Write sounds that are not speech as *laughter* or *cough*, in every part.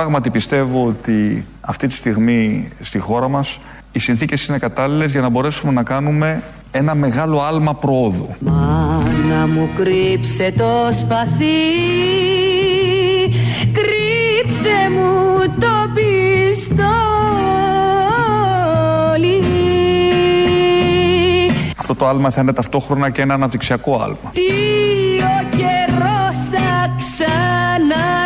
πράγματι πιστεύω ότι αυτή τη στιγμή στη χώρα μας οι συνθήκες είναι κατάλληλες για να μπορέσουμε να κάνουμε ένα μεγάλο άλμα προόδου. Μάνα μου κρύψε το σπαθί Κρύψε μου το πιστόλι Αυτό το άλμα θα είναι ταυτόχρονα και ένα αναπτυξιακό άλμα. Τι ο καιρός θα ξαναρθεί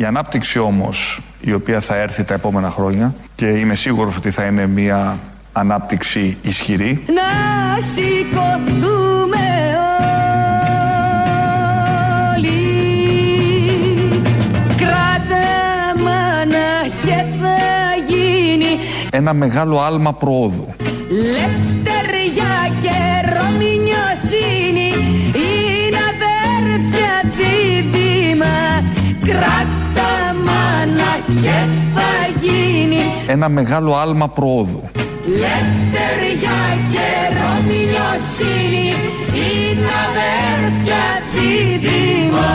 Η ανάπτυξη όμως η οποία θα έρθει τα επόμενα χρόνια και είμαι σίγουρος ότι θα είναι μια ανάπτυξη ισχυρή. Να σηκωθούμε όλοι. Κράτα μάνα και θα γίνει. Ένα μεγάλο άλμα προόδου. Λευτεριά και ρομινιοσύνη Είναι αδέρφια δίδυμα Κράτα μάνα και θα γίνει Ένα μεγάλο άλμα προόδου. Λευτεριά και ρομιλοσύνη είναι αδέρφια δίδυμα.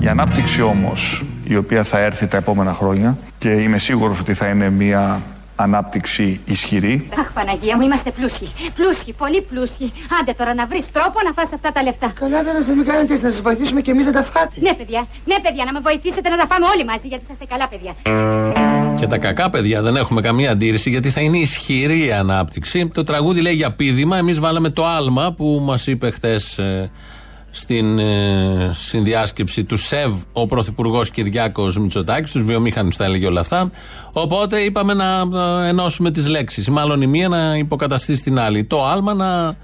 Η ανάπτυξη όμως η οποία θα έρθει τα επόμενα χρόνια και είμαι σίγουρος ότι θα είναι μια ανάπτυξη ισχυρή Αχ, Παναγία μου, είμαστε πλούσιοι. Πλούσιοι, πολύ πλούσιοι. Άντε τώρα να βρεις τρόπο να φας αυτά τα λεφτά. Καλά, βέβαια, θα μην κάνετε να σας βοηθήσουμε και εμείς να τα φάτε. Ναι, παιδιά, ναι, παιδιά, να με βοηθήσετε να τα φάμε όλοι μαζί, γιατί είσαστε καλά, παιδιά. Και τα κακά παιδιά δεν έχουμε καμία αντίρρηση γιατί θα είναι ισχυρή η ανάπτυξη. Το τραγούδι λέει για πίδημα. Εμείς βάλαμε το άλμα που μας είπε χθες στην ε, συνδιάσκεψη του ΣΕΒ ο Πρωθυπουργός Κυριάκος Μητσοτάκης. Τους βιομήχανους τα έλεγε όλα αυτά. Οπότε είπαμε να ε, ενώσουμε τις λέξεις. Μάλλον η μία να υποκαταστήσει την άλλη. Το άλμα να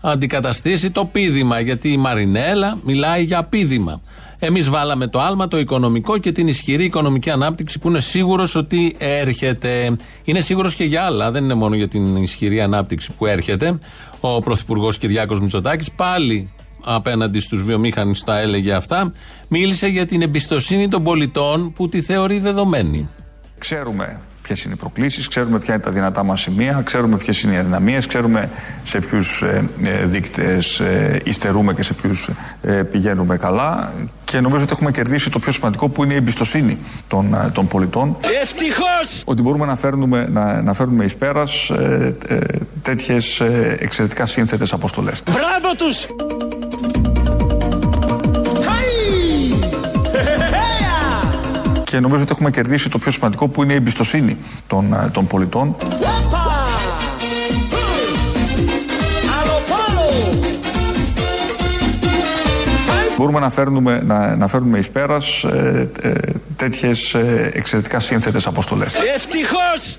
αντικαταστήσει το πίδημα. Γιατί η Μαρινέλα μιλάει για πίδημα. Εμείς βάλαμε το άλμα, το οικονομικό και την ισχυρή οικονομική ανάπτυξη που είναι σίγουρος ότι έρχεται. Είναι σίγουρος και για άλλα, δεν είναι μόνο για την ισχυρή ανάπτυξη που έρχεται. Ο Πρωθυπουργός Κυριάκος Μητσοτάκης πάλι απέναντι στους βιομήχανου τα έλεγε αυτά. Μίλησε για την εμπιστοσύνη των πολιτών που τη θεωρεί δεδομένη. Ξέρουμε ποιες είναι οι προκλήσεις, ξέρουμε ποια είναι τα δυνατά μας σημεία, ξέρουμε ποιες είναι οι αδυναμίες, ξέρουμε σε ποιους ε, ε, δείκτες ε, υστερούμε και σε ποιους ε, πηγαίνουμε καλά. Και νομίζω ότι έχουμε κερδίσει το πιο σημαντικό που είναι η εμπιστοσύνη των, ε, των πολιτών. Ευτυχώς! Ότι μπορούμε να φέρνουμε, να, να φέρνουμε εις πέρας ε, ε, τέτοιες ε, εξαιρετικά σύνθετες αποστολές. Μπράβο τους! Και νομίζω ότι έχουμε κερδίσει το πιο σημαντικό που είναι η εμπιστοσύνη των, ε, των πολιτών. Μπορούμε να φέρνουμε, να, να φέρνουμε εις πέρας ε, ε, τέτοιες ε, εξαιρετικά σύνθετες αποστολές. Ευτυχώς!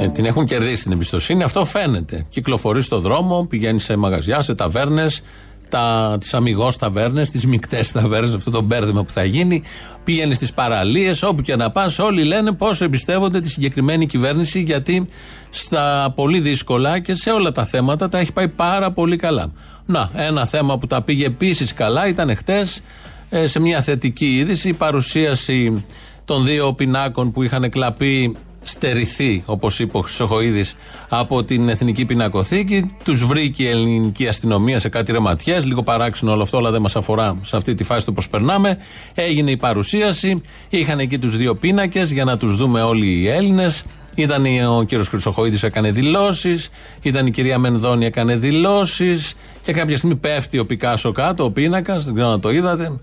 Ε, την έχουν κερδίσει την εμπιστοσύνη, αυτό φαίνεται. Κυκλοφορεί στο δρόμο, πηγαίνει σε μαγαζιά, σε ταβέρνες, τα, τις αμυγός ταβέρνες, τις μικτές ταβέρνες, αυτό το μπέρδεμα που θα γίνει. Πήγαινε στις παραλίες, όπου και να πας, όλοι λένε πόσο εμπιστεύονται τη συγκεκριμένη κυβέρνηση, γιατί στα πολύ δύσκολα και σε όλα τα θέματα τα έχει πάει πάρα πολύ καλά. Να, ένα θέμα που τα πήγε επίσης καλά ήταν χτες ε, σε μια θετική είδηση η παρουσίαση των δύο πινάκων που είχαν κλαπεί στερηθεί, όπως είπε ο Χρυσοχοίδης, από την Εθνική Πινακοθήκη. Τους βρήκε η ελληνική αστυνομία σε κάτι ρεματιές. Λίγο παράξενο όλο αυτό, αλλά δεν μας αφορά σε αυτή τη φάση το πώς περνάμε. Έγινε η παρουσίαση. Είχαν εκεί τους δύο πίνακες για να τους δούμε όλοι οι Έλληνες. Ήταν ο κύριος Χρυσοχοίδης έκανε δηλώσεις. Ήταν η κυρία Μενδώνη έκανε δηλώσεις. Και κάποια στιγμή πέφτει ο Πικάσο κάτω, ο πίνακας. Δεν ξέρω αν το είδατε.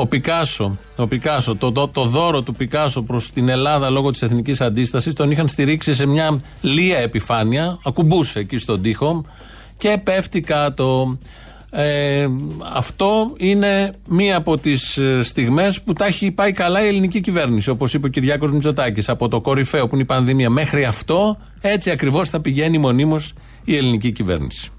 Ο Πικάσο, ο Πικάσο το, το, το δώρο του Πικάσο προς την Ελλάδα λόγω της εθνικής αντίστασης τον είχαν στηρίξει σε μια λία επιφάνεια. Ακουμπούσε εκεί στον τοίχο και πέφτει κάτω. Ε, αυτό είναι μία από τις στιγμές που τα έχει πάει καλά η ελληνική κυβέρνηση. Όπως είπε ο Κυριάκος Μητσοτάκης. Από το κορυφαίο που είναι η πανδημία μέχρι αυτό, έτσι ακριβώς θα πηγαίνει μονίμως η ελληνική κυβέρνηση.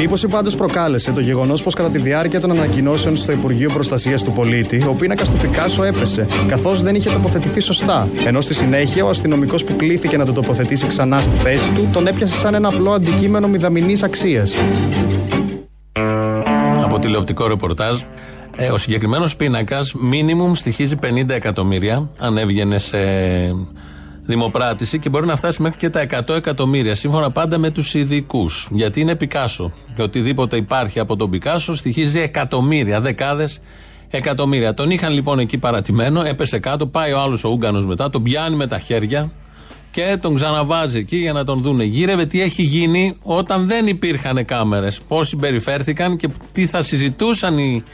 Εντύπωση πάντως προκάλεσε το γεγονός πως κατά τη διάρκεια των ανακοινώσεων στο Υπουργείο Προστασίας του Πολίτη, ο πίνακας του Πικάσο έπεσε, καθώς δεν είχε τοποθετηθεί σωστά. Ενώ στη συνέχεια ο αστυνομικός που κλήθηκε να το τοποθετήσει ξανά στη θέση του, τον έπιασε σαν ένα απλό αντικείμενο μηδαμινής αξίας. από τηλεοπτικό ρεπορτάζ. Ε, ο συγκεκριμένος πίνακας, minimum στοιχίζει 50 εκατομμύρια, αν έβγαινε σε δημοπράτηση και μπορεί να φτάσει μέχρι και τα 100 εκατομμύρια, σύμφωνα πάντα με τους ειδικούς. Γιατί είναι Πικάσο. Και οτιδήποτε υπάρχει από τον Πικάσο στοιχίζει εκατομμύρια, δεκάδες εκατομμύρια. Τον είχαν λοιπόν εκεί παρατημένο, έπεσε κάτω, πάει ο άλλος ο Ούγκανο μετά, τον πιάνει με τα χέρια και τον ξαναβάζει εκεί για να τον δούνε. Γύρευε τι έχει γίνει όταν δεν υπήρχαν κάμερες. Πώς συμπεριφέρθηκαν και τι θα συζητούσαν οι,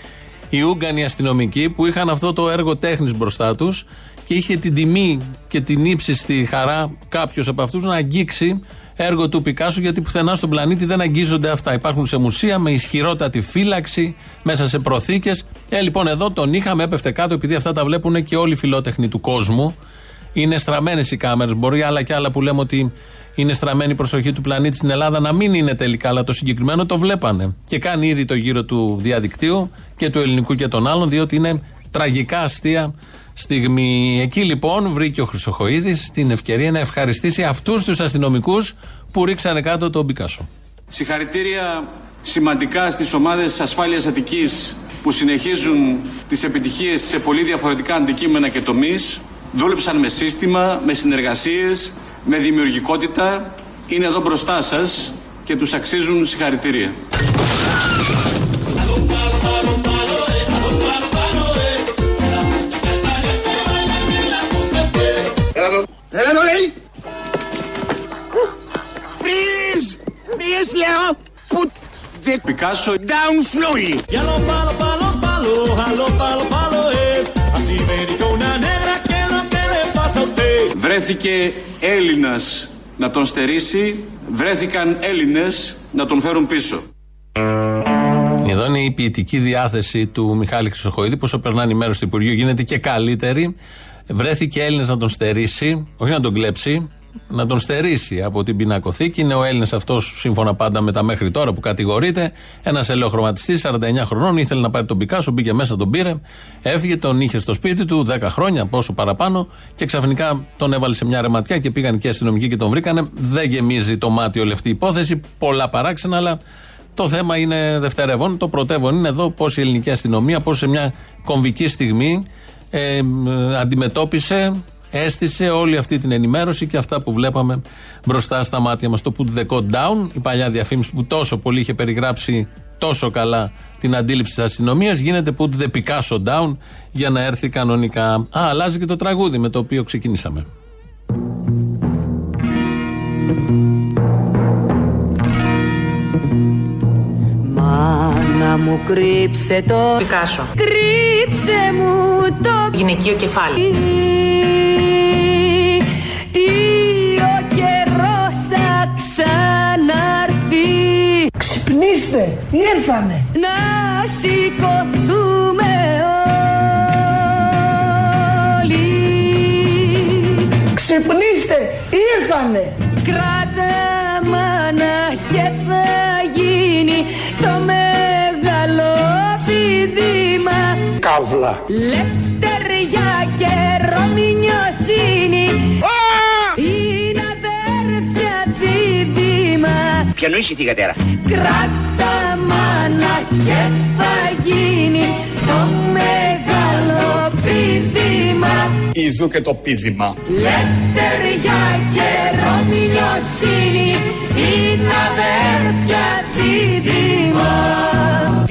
οι Ούγγανοι αστυνομικοί που είχαν αυτό το έργο τέχνης μπροστά τους και είχε την τιμή και την ύψιστη χαρά κάποιος από αυτούς να αγγίξει έργο του Πικάσου, γιατί πουθενά στον πλανήτη δεν αγγίζονται αυτά. Υπάρχουν σε μουσεία με ισχυρότατη φύλαξη, μέσα σε προθήκες. Ε, λοιπόν, εδώ τον είχαμε, έπεφτε κάτω, επειδή αυτά τα βλέπουν και όλοι οι φιλότεχνοι του κόσμου. Είναι στραμμένες οι κάμερες. Μπορεί άλλα και άλλα που λέμε ότι είναι στραμμένη η προσοχή του πλανήτη στην Ελλάδα να μην είναι τελικά, αλλά το συγκεκριμένο το βλέπανε. Και κάνει ήδη το γύρο του διαδικτύου και του ελληνικού και των άλλων, διότι είναι τραγικά αστεία στιγμή. Εκεί λοιπόν βρήκε ο Χρυσοχοίδης την ευκαιρία να ευχαριστήσει αυτούς τους αστυνομικούς που ρίξανε κάτω τον Πικάσο. Συγχαρητήρια σημαντικά στις ομάδες ασφάλειας Αττικής που συνεχίζουν τις επιτυχίες σε πολύ διαφορετικά αντικείμενα και τομείς. Δούλεψαν με σύστημα, με συνεργασίες, με δημιουργικότητα. Είναι εδώ μπροστά σας και τους αξίζουν συγχαρητήρια. Έλα το λέει. Freeze! Freeze λέω. Put the Πικάσο down slowly. Y a lo palo, palo, palo, a lo palo, palo, eh. Así me dijo una negra que lo que le pasa a usted. βρέθηκε Έλληνας να τον στερήσει. Βρέθηκαν Έλληνες να τον φέρουν πίσω. Εδώ είναι η ποιητική διάθεση του Μιχάλη Χρυσοχοίδη. Πόσο περνάνε οι μέρες του Υπουργείου γίνεται και καλύτερη. Βρέθηκε Έλληνας να τον στερήσει, όχι να τον κλέψει, να τον στερήσει από την πινακοθήκη. Είναι ο Έλληνας αυτός, σύμφωνα πάντα με τα μέχρι τώρα που κατηγορείται, ένας ελαιοχρωματιστής 49 χρονών. Ήθελε να πάρει τον Πικάσο, μπήκε μέσα, τον πήρε, έφυγε, τον είχε στο σπίτι του 10 χρόνια, πόσο παραπάνω, και ξαφνικά τον έβαλε σε μια ρεματιά και πήγαν και οι αστυνομικοί και τον βρήκανε. Δεν γεμίζει το μάτι όλη αυτή η υπόθεση. Πολλά παράξενα, αλλά το θέμα είναι δευτερεύον. Το πρωτεύον είναι εδώ πώς η ελληνική αστυνομία, πώς σε μια κομβική στιγμή ε, ε, αντιμετώπισε, έστησε όλη αυτή την ενημέρωση και αυτά που βλέπαμε μπροστά στα μάτια μας. Το put the code down, η παλιά διαφήμιση που τόσο πολύ είχε περιγράψει τόσο καλά την αντίληψη της αστυνομίας γίνεται put the Picasso down για να έρθει κανονικά. Α, αλλάζει και το τραγούδι με το οποίο ξεκινήσαμε. Μάνα μου κρύψε το Πικάσο. Κρύψε μου το Γυναικείο κεφάλι. Τι ο καιρός θα ξαναρθεί Ξυπνήστε, ήρθανε. Να σηκωθούμε όλοι Ξυπνήστε, ήρθανε. Κράτα Καύλα. Λευτεριά και ρομινιοσύνη Είναι αδέρφια δίδυμα Ποιανού είσαι τη κατέρα. Κράτα μάνα και θα γίνει το μεγάλο πηδήμα Ιδού και το πίδημα. Λευτεριά και ρομιλιοσύνη είναι αδέρφια δίδυμα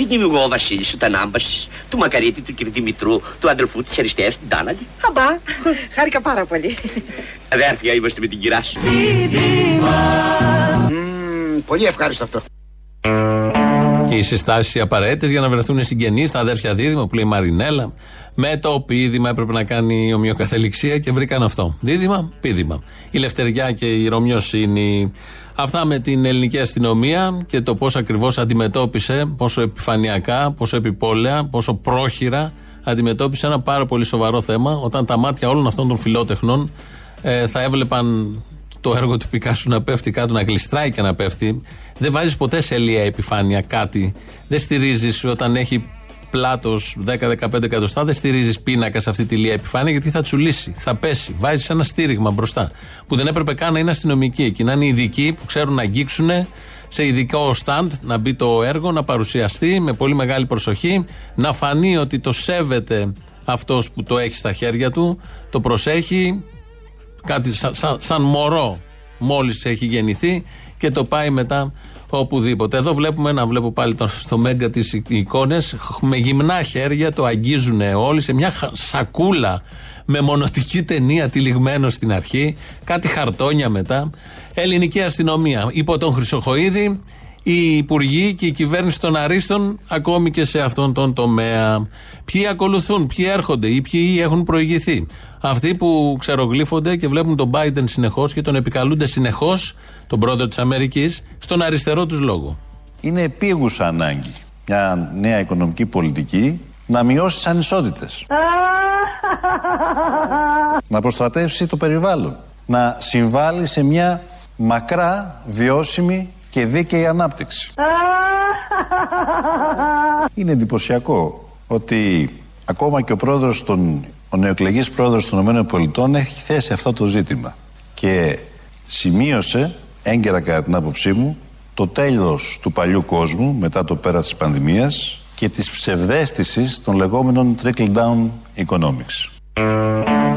Δεν είμαι εγώ ο Βασίλης ο Τανάμπασης, του Μακαρίτη, του κ. Δημητρού, του αδελφού της αριστείας, του Ντάναλη. Αμπά, χάρηκα πάρα πολύ. Αδέρφια είμαστε με την κυρά σου. Μμμ, πολύ ευχάριστο αυτό. Και οι συστάσεις απαραίτητες για να βρεθούν συγγενείς, τα αδέρφια δίδυμα που λέει η Μαρινέλα. Με το πίδημα έπρεπε να κάνει ομοιοκαθεληξία και βρήκαν αυτό. Δίδυμα, πίδημα. Η Λευτεριά και η Ρωμιοσύνη. Αυτά με την ελληνική αστυνομία και το πώς ακριβώς αντιμετώπισε, πόσο επιφανειακά, πόσο επιπόλαια, πόσο πρόχειρα αντιμετώπισε ένα πάρα πολύ σοβαρό θέμα όταν τα μάτια όλων αυτών των φιλότεχνων ε, θα έβλεπαν το έργο του Πικάσου να πέφτει κάτω, να γλιστράει και να πέφτει. Δεν βάζεις ποτέ σε ελεία επιφάνεια κάτι. Δεν στηρίζεις όταν έχει πλάτος 10-15 εκατοστά, δεν στηρίζεις πίνακας σε αυτή τη λία επιφάνεια γιατί θα τσουλήσει, θα πέσει. Βάζεις ένα στήριγμα μπροστά. Που δεν έπρεπε καν να είναι αστυνομικοί εκεί, να είναι ειδικοί που ξέρουν να αγγίξουν σε ειδικό stand να μπει το έργο, να παρουσιαστεί με πολύ μεγάλη προσοχή, να φανεί ότι το σέβεται αυτός που το έχει στα χέρια του, το προσέχει, κάτι σαν, σαν, σαν μωρό μόλις έχει γεννηθεί και το πάει μετά Οπουδήποτε. Εδώ βλέπουμε να βλέπω πάλι το, στο μέγκα τις εικόνες. Με γυμνά χέρια το αγγίζουν όλοι σε μια χα- σακούλα με μονοτική ταινία τυλιγμένο στην αρχή. Κάτι χαρτόνια μετά. Ελληνική αστυνομία υπό τον Χρυσοχοίδη. Οι υπουργοί και η κυβέρνηση των Αρίστων ακόμη και σε αυτόν τον τομέα. Ποιοι ακολουθούν, ποιοι έρχονται ή ποιοι έχουν προηγηθεί. Αυτοί που ξερογλύφονται και βλέπουν τον Biden συνεχώς και τον επικαλούνται συνεχώς, τον πρόεδρο της Αμερικής, στον αριστερό τους λόγο. Είναι επίγουσα ανάγκη μια νέα οικονομική πολιτική να μειώσει τις ανισότητες. *laughs* να προστατεύσει το περιβάλλον. Να συμβάλλει σε μια μακρά, βιώσιμη και δίκαιη ανάπτυξη. *laughs* Είναι εντυπωσιακό ότι ακόμα και ο πρόεδρος των, ο νεοεκλεγής πρόεδρος των ΗΠΑ έχει θέσει αυτό το ζήτημα και σημείωσε έγκαιρα κατά την άποψή μου το τέλος του παλιού κόσμου μετά το πέρα της πανδημίας και της ψευδέστησης των λεγόμενων trickle-down economics.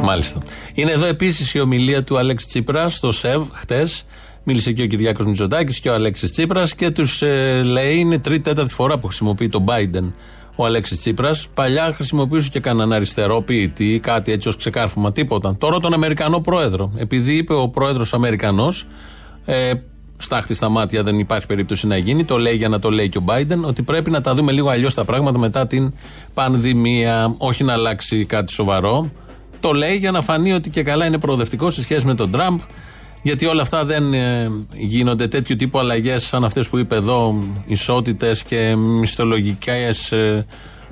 Μάλιστα. Είναι εδώ επίσης η ομιλία του Αλέξη Τσίπρα στο ΣΕΒ χτες. Μίλησε και ο Κυριάκος Μητσοτάκης και ο Αλέξης Τσίπρας και τους λέει είναι τρίτη-τέταρτη φορά που χρησιμοποιεί τον Biden ο Αλέξης Τσίπρας. Παλιά χρησιμοποιούσε και κανέναν αριστερό ποιητή, κάτι έτσι ως ξεκάρφωμα, τίποτα. Τώρα τον Αμερικανό πρόεδρο. Επειδή είπε ο πρόεδρος Αμερικανός, ε, στάχτη στα μάτια δεν υπάρχει περίπτωση να γίνει, το λέει για να το λέει και ο Biden, ότι πρέπει να τα δούμε λίγο αλλιώς τα πράγματα μετά την πανδημία. Όχι να αλλάξει κάτι σοβαρό. Το λέει για να φανεί ότι και καλά είναι προοδευτικός σε σχέση με τον Τραμπ. Γιατί όλα αυτά δεν ε, γίνονται τέτοιου τύπου αλλαγές σαν αυτές που είπε εδώ, ισότητες και μισθολογικές ε,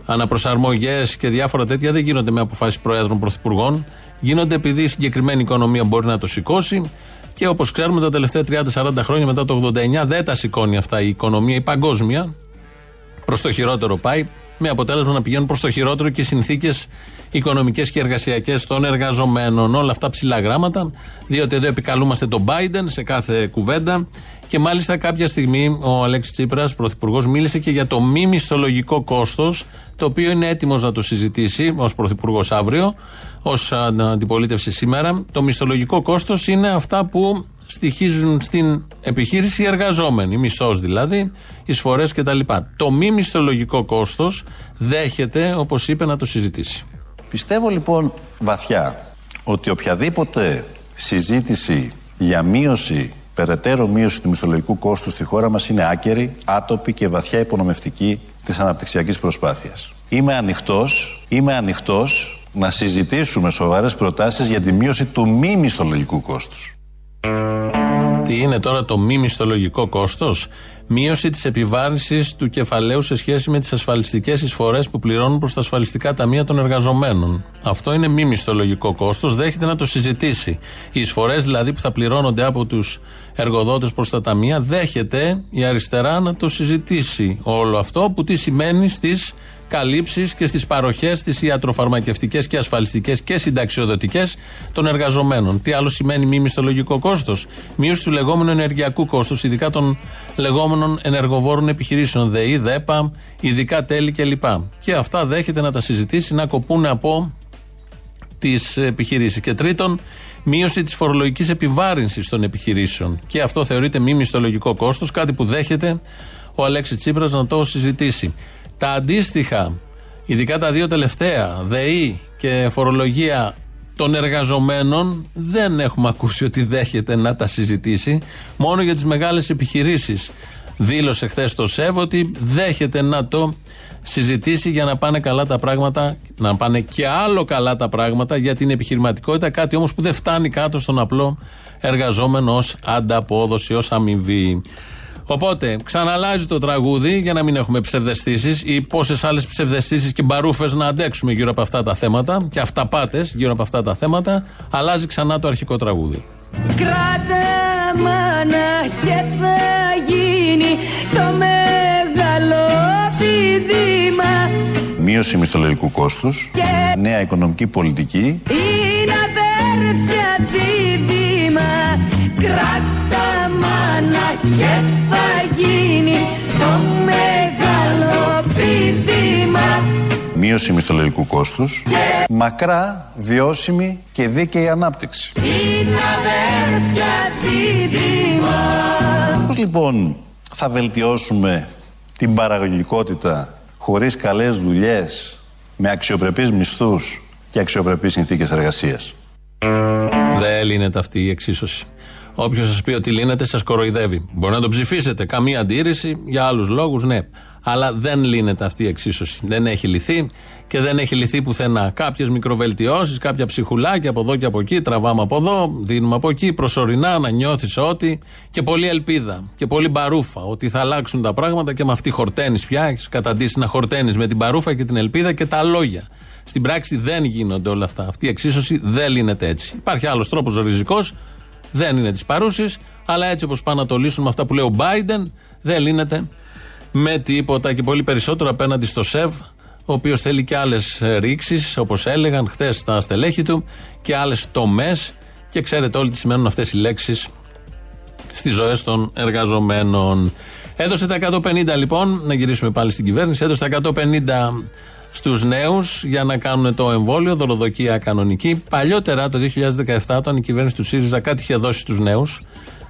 αναπροσαρμογές και διάφορα τέτοια δεν γίνονται με αποφάσεις προέδρων πρωθυπουργών. Γίνονται επειδή η συγκεκριμένη οικονομία μπορεί να το σηκώσει και όπως ξέρουμε τα τελευταία 30-40 χρόνια μετά το 89 δεν τα σηκώνει αυτά η οικονομία, η παγκόσμια. Προς το χειρότερο πάει, με αποτέλεσμα να πηγαίνουν προς το χειρότερο και οι συνθήκες οικονομικές και εργασιακές των εργαζομένων. Όλα αυτά ψηλά γράμματα, διότι εδώ επικαλούμαστε τον Biden σε κάθε κουβέντα. Και μάλιστα κάποια στιγμή ο Αλέξης Τσίπρας, πρωθυπουργός, μίλησε και για το μη μισθολογικό κόστος, το οποίο είναι έτοιμος να το συζητήσει ως πρωθυπουργός αύριο, ως αντιπολίτευση σήμερα. Το μισθολογικό κόστος είναι αυτά που στοιχίζουν στην επιχείρηση οι εργαζόμενοι, μισθός δηλαδή, εισφορέ κτλ. Το μη μισθολογικό κόστος δέχεται, όπως είπε, να το συζητήσει. Πιστεύω λοιπόν βαθιά ότι οποιαδήποτε συζήτηση για μείωση, περαιτέρω μείωση του μισθολογικού κόστου στη χώρα μας είναι άκερη, άτοπη και βαθιά υπονομευτική της αναπτυξιακής προσπάθειας. Είμαι ανοιχτός, είμαι ανοιχτός να συζητήσουμε σοβαρές προτάσεις για τη μείωση του μη μισθολογικού κόστους. Τι είναι τώρα το μη μισθολογικό κόστος, Μείωση της επιβάρυνσης του κεφαλαίου σε σχέση με τις ασφαλιστικές εισφορές που πληρώνουν προς τα ασφαλιστικά ταμεία των εργαζομένων. Αυτό είναι μη μισθολογικό κόστος. Δέχεται να το συζητήσει. Οι εισφορές δηλαδή που θα πληρώνονται από τους εργοδότες προς τα ταμεία, δέχεται η αριστερά να το συζητήσει όλο αυτό που τι σημαίνει στις καλύψεις και στις παροχές, τις ιατροφαρμακευτικές και ασφαλιστικές και συνταξιοδοτικές των εργαζομένων. Τι άλλο σημαίνει μη μισθολογικό κόστος; Μείωση του λεγόμενου ενεργειακού κόστους, ειδικά των λεγόμενων ενεργοβόρων επιχειρήσεων, ΔΕΗ, ΔΕΠΑ, ειδικά τέλη κλπ. Και αυτά δέχεται να τα συζητήσει, να κοπούν από τις επιχειρήσεις. Και τρίτον, μείωση της φορολογικής επιβάρυνσης των επιχειρήσεων. Και αυτό θεωρείται μη μισθολογικό κόστος, κάτι που δέχεται ο Αλέξης Τσίπρας να το συζητήσει. Τα αντίστοιχα, ειδικά τα δύο τελευταία, ΔΕΗ και φορολογία των εργαζομένων, δεν έχουμε ακούσει ότι δέχεται να τα συζητήσει. Μόνο για τις μεγάλες επιχειρήσεις δήλωσε χθες το ΣΕΒ ότι δέχεται να το συζητήσει για να πάνε καλά τα πράγματα, να πάνε και άλλο καλά τα πράγματα για την επιχειρηματικότητα, κάτι όμως που δεν φτάνει κάτω στον απλό εργαζόμενο ως ανταπόδοση, ως αμοιβή. Οπότε ξαναλάζει το τραγούδι για να μην έχουμε ψευδεστήσεις ή πόσες άλλες ψευδεστήσεις και μπαρούφες να αντέξουμε γύρω από αυτά τα θέματα και αυταπάτες γύρω από αυτά τα θέματα. Αλλάζει ξανά το αρχικό τραγούδι. Κράτα μάνα και θα γίνει το μεγάλο πηδήμα Μείωση μισθολογικού κόστους, Και- νέα οικονομική πολιτική, Είναι αδέρφια δίδυμα Κράτα μάνα και θα γίνει το μεγάλο πηδήμα μείωση μισθολογικού κόστους, μακρά, βιώσιμη και δίκαιη ανάπτυξη. Είναι αδέρφια δίδυμα Πώς λοιπόν θα βελτιώσουμε την παραγωγικότητα χωρίς καλές δουλειές, με αξιοπρεπείς μισθούς και αξιοπρεπείς συνθήκες εργασίας; Δεν λύνεται αυτή η εξίσωση. Όποιος σας πει ότι λύνεται, σας κοροϊδεύει. Μπορεί να το ψηφίσετε. Καμία αντίρρηση. Για άλλους λόγους, ναι. Αλλά δεν λύνεται αυτή η εξίσωση. Δεν έχει λυθεί και δεν έχει λυθεί πουθενά. Κάποιες μικροβελτιώσεις, κάποια ψυχουλάκια από εδώ και από εκεί. Τραβάμε από εδώ, δίνουμε από εκεί. Προσωρινά να νιώθεις ότι. Και πολλή ελπίδα και πολύ μπαρούφα ότι θα αλλάξουν τα πράγματα και με αυτή χορταίνεις πια. Έχεις καταντήσει να χορταίνεις με την μπαρούφα και την ελπίδα και τα λόγια. Στην πράξη δεν γίνονται όλα αυτά. Αυτή η εξίσωση δεν λύνεται έτσι. Υπάρχει άλλος τρόπος ριζικός δεν είναι της παρούσης, αλλά έτσι όπως πάνε να το λύσουν με αυτά που λέει ο Biden, δεν λύνεται με τίποτα και πολύ περισσότερο απέναντι στο ΣΕΒ, ο οποίος θέλει και άλλες ρήξεις, όπως έλεγαν χθες στα στελέχη του, και άλλες τομές. Και ξέρετε όλοι τις σημαίνουν αυτές οι λέξεις στις ζωές των εργαζομένων. Έδωσε τα 150 λοιπόν, να γυρίσουμε πάλι στην κυβέρνηση, έδωσε τα 150 στους νέους για να κάνουν το εμβόλιο, δωροδοκία κανονική. Παλιότερα, το 2017, όταν η κυβέρνηση του ΣΥΡΙΖΑ κάτι είχε δώσει στους νέους,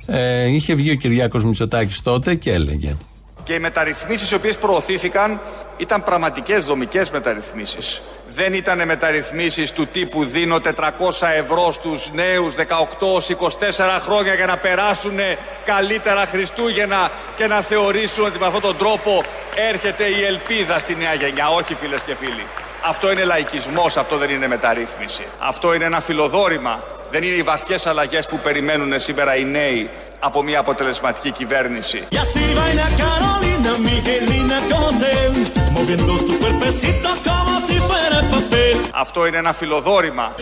ε, είχε βγει ο Κυριάκος Μητσοτάκης τότε και έλεγε. Και οι μεταρρυθμίσεις οι οποίες προωθήθηκαν ήταν πραγματικές δομικές μεταρρυθμίσεις. Δεν ήταν μεταρρυθμίσεις του τύπου δίνω 400 ευρώ στους νέους 18-24 χρόνια για να περάσουν καλύτερα Χριστούγεννα και να θεωρήσουν ότι με αυτόν τον τρόπο έρχεται η ελπίδα στη νέα γενιά. Όχι φίλες και φίλοι. Αυτό είναι λαϊκισμός, αυτό δεν είναι μεταρρύθμιση. Αυτό είναι ένα φιλοδόρημα. Δεν είναι οι βαθιές αλλαγές που περιμένουν σήμερα οι νέοι από μια αποτελεσματική κυβέρνηση. Y así baila Carolina, Miguelina Cosel, moviendo su cuerpecito como si fuera papel. Αυτό είναι ένα φιλοδόρημα.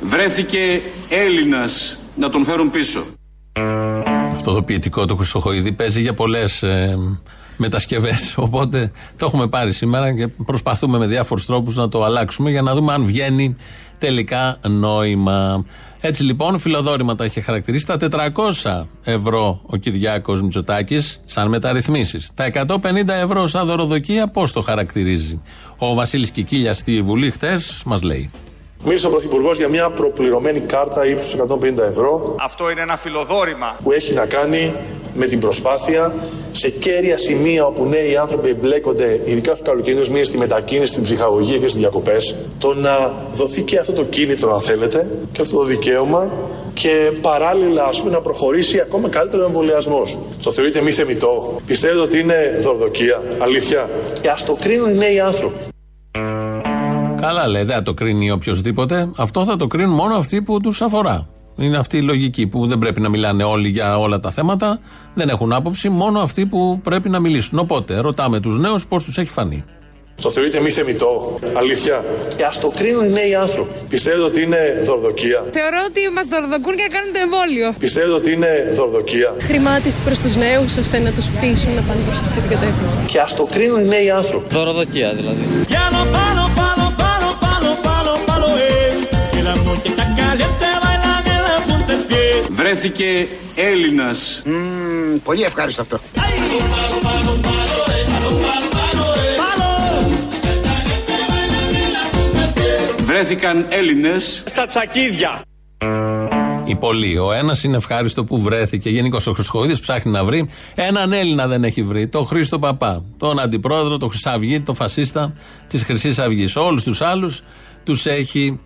Βρέθηκε Έλληνας να τον φέρουν πίσω. Αυτό το ποιητικό του Χρυσοχοίδη παίζει για πολλές ε, μετασκευές. Οπότε το έχουμε πάρει σήμερα και προσπαθούμε με διάφορους τρόπους να το αλλάξουμε για να δούμε αν βγαίνει τελικά νόημα. Έτσι λοιπόν, φιλοδόρημα τα είχε χαρακτηρίσει. Τα 400 ευρώ ο Κυριάκος Μητσοτάκης σαν μεταρρυθμίσεις. Τα 150 ευρώ σαν δωροδοκία πώς το χαρακτηρίζει. Ο Βασίλης Κικίλιας στη Βουλή χτες μας λέει. Μίλησε ο Πρωθυπουργός για μια προπληρωμένη κάρτα ύψους 150 ευρώ Αυτό είναι ένα φιλοδόρημα. που έχει να κάνει με την προσπάθεια σε κέρια σημεία όπου νέοι άνθρωποι εμπλέκονται, ειδικά στους καλοκαιρινούς μήνες, στη μετακίνηση, στην ψυχαγωγία και στις διακοπές, το να δοθεί και αυτό το κίνητρο, αν θέλετε, και αυτό το δικαίωμα και παράλληλα ας πούμε, να προχωρήσει ακόμα καλύτερο εμβολιασμός. Το θεωρείτε μη θεμητό; Πιστεύετε ότι είναι δορδοκία, αλήθεια; Και ας το κρίνουν οι νέοι άνθρωποι. Καλά λέει, δεν θα το κρίνει οποιοδήποτε. Αυτό θα το κρίνουν μόνο αυτοί που τους αφορά. Είναι αυτή η λογική που δεν πρέπει να μιλάνε όλοι για όλα τα θέματα. Δεν έχουν άποψη, μόνο αυτοί που πρέπει να μιλήσουν. Οπότε ρωτάμε τους νέους πώς τους έχει φανεί. Το θεωρείτε μη θεμητό, αλήθεια; Και ας το κρίνουν οι νέοι άνθρωποι. Πιστεύετε ότι είναι δορδοκία; Θεωρώ ότι μας δορδοκούν για να κάνουν το εμβόλιο. Πιστεύετε ότι είναι δορδοκία; Χρημάτιση προς τους νέους ώστε να τους πείσουν να πάνε προς αυτή την κατεύθυνση. Και ας το κρίνουν οι νέοι άνθρωποι. Δωροδοκία δηλαδή. Piano, palo, Βρέθηκε Έλληνας Μμμ, πολύ ευχάριστο αυτό. Βρέθηκαν Έλληνες Στα τσακίδια. Οι πολλοί. Ο ένας είναι ευχάριστο που βρέθηκε. Γενικώς ο Χρυσοχοίδης ψάχνει να βρει. Έναν Έλληνα δεν έχει βρει. Τον Χρήστο Παπά. Τον αντιπρόεδρο, τον Χρυσαυγή, τον φασίστα της Χρυσής Αυγής. Όλους τους άλλους τους έχει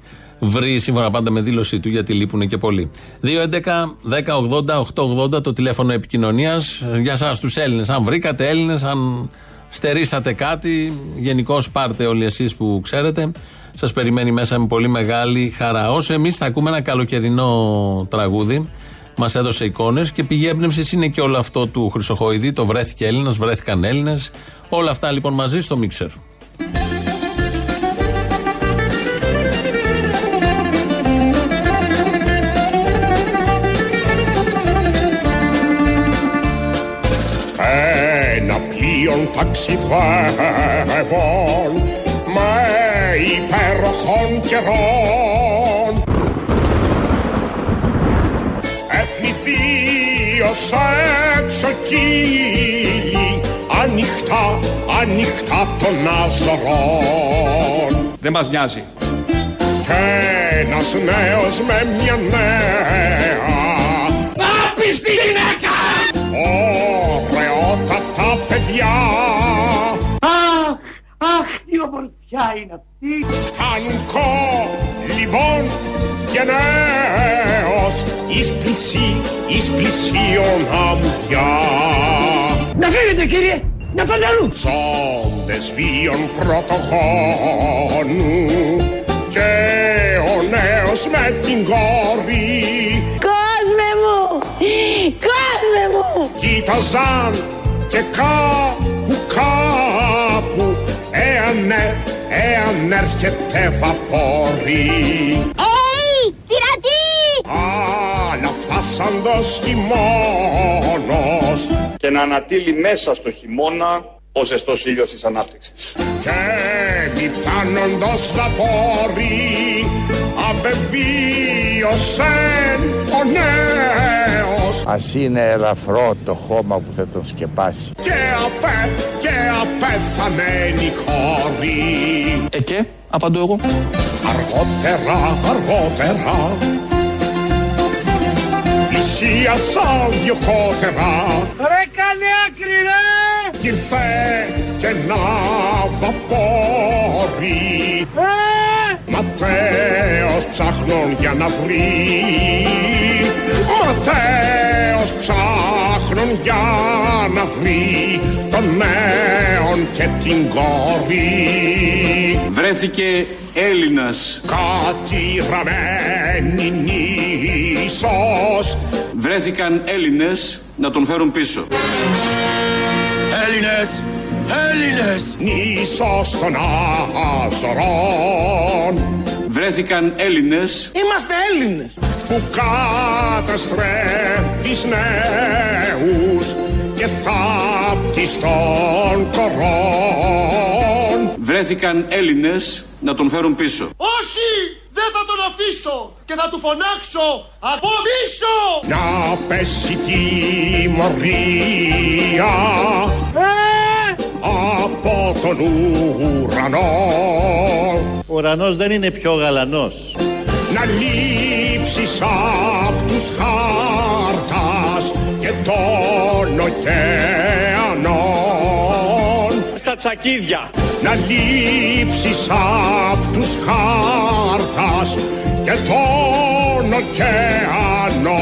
βρει σύμφωνα πάντα με δήλωσή του γιατί λείπουν και πολλοί. 2.11.10.80.880 το τηλέφωνο επικοινωνίας για εσά τους Έλληνες. Αν βρήκατε Έλληνες, αν στερήσατε κάτι, γενικώς πάρτε όλοι εσείς που ξέρετε. Σας περιμένει μέσα με πολύ μεγάλη χαρά. Όσο εμείς θα ακούμε ένα καλοκαιρινό τραγούδι, μας έδωσε εικόνες και πηγή έμπνευσης είναι και όλο αυτό του Χρυσοχοίδη. Το βρέθηκε Έλληνας, βρέθηκαν Έλληνες. Όλα αυτά λοιπόν μαζί στο μίξερ. Πλοίο ταξιδεύων με υπέροχων καιρών Εθνηθίος έξω κύλι ανοιχτά, ανοιχτά των αζωρών Δεν μας νοιάζει. και ένας νέος με μια νέα Άπιστη γυναίκα! Ωραιότατα παιδιά Αχ, αχ, τι ομορφιά είναι αυτή! Φτάνουν κο, λοιπόν, γενναίος Εις πλησί, εις πλησίον αμμουδιά Να φύγετε κύριε! Να πάτε αλλού! Ζώντες βίων πρωτοχώνου Και ο νέος με την κόρη Κόσμε μου! *gasps* Κόσμε μου! Κοίταζαν και κάπου κάπου Εάν, ε- εάν έρχεται βαπόρι Έι! Πειρατή! Αλλά φάσαντος χειμώνος και να ανατείλει μέσα στο χειμώνα ο ζεστός ήλιος της ανάπτυξης. Και μη φτάνοντος βαπόρι Απεβίωσεν ο νέος Ας είναι ελαφρό το χώμα που θα τον σκεπάσει. Και απέ, και απέθανε η κόρη Ε και, απαντώ εγώ. Αργότερα, αργότερα Πλησίασαν δυο κότερα Ρε κάνε άκρη ρε! Κι ήρθε και ένα βαπόρι Ματέος ψάχνων για να βρει Ματέος ψάχνων για να βρει Τον νέον και την κόρη Βρέθηκε Έλληνας Κατηραμένη νήσος Βρέθηκαν Έλληνες να τον φέρουν πίσω. Έλληνες! Έλληνες! Νήσος των Αζωρών Βρέθηκαν Έλληνες Είμαστε Έλληνες! που καταστρέφεις νέους και θάπτεις των κορών. Βρέθηκαν Έλληνες να τον φέρουν πίσω. Όχι! Δεν θα τον αφήσω! Και θα του φωνάξω από πίσω! Να πέσει τιμωρία από τον ουρανό Ο ουρανός δεν είναι πιο γαλανός. να λείψεις απ' τους χάρτας και των ωκεανών Στα τσακίδια. να λείψεις απ' τους χάρτας και των ωκεανών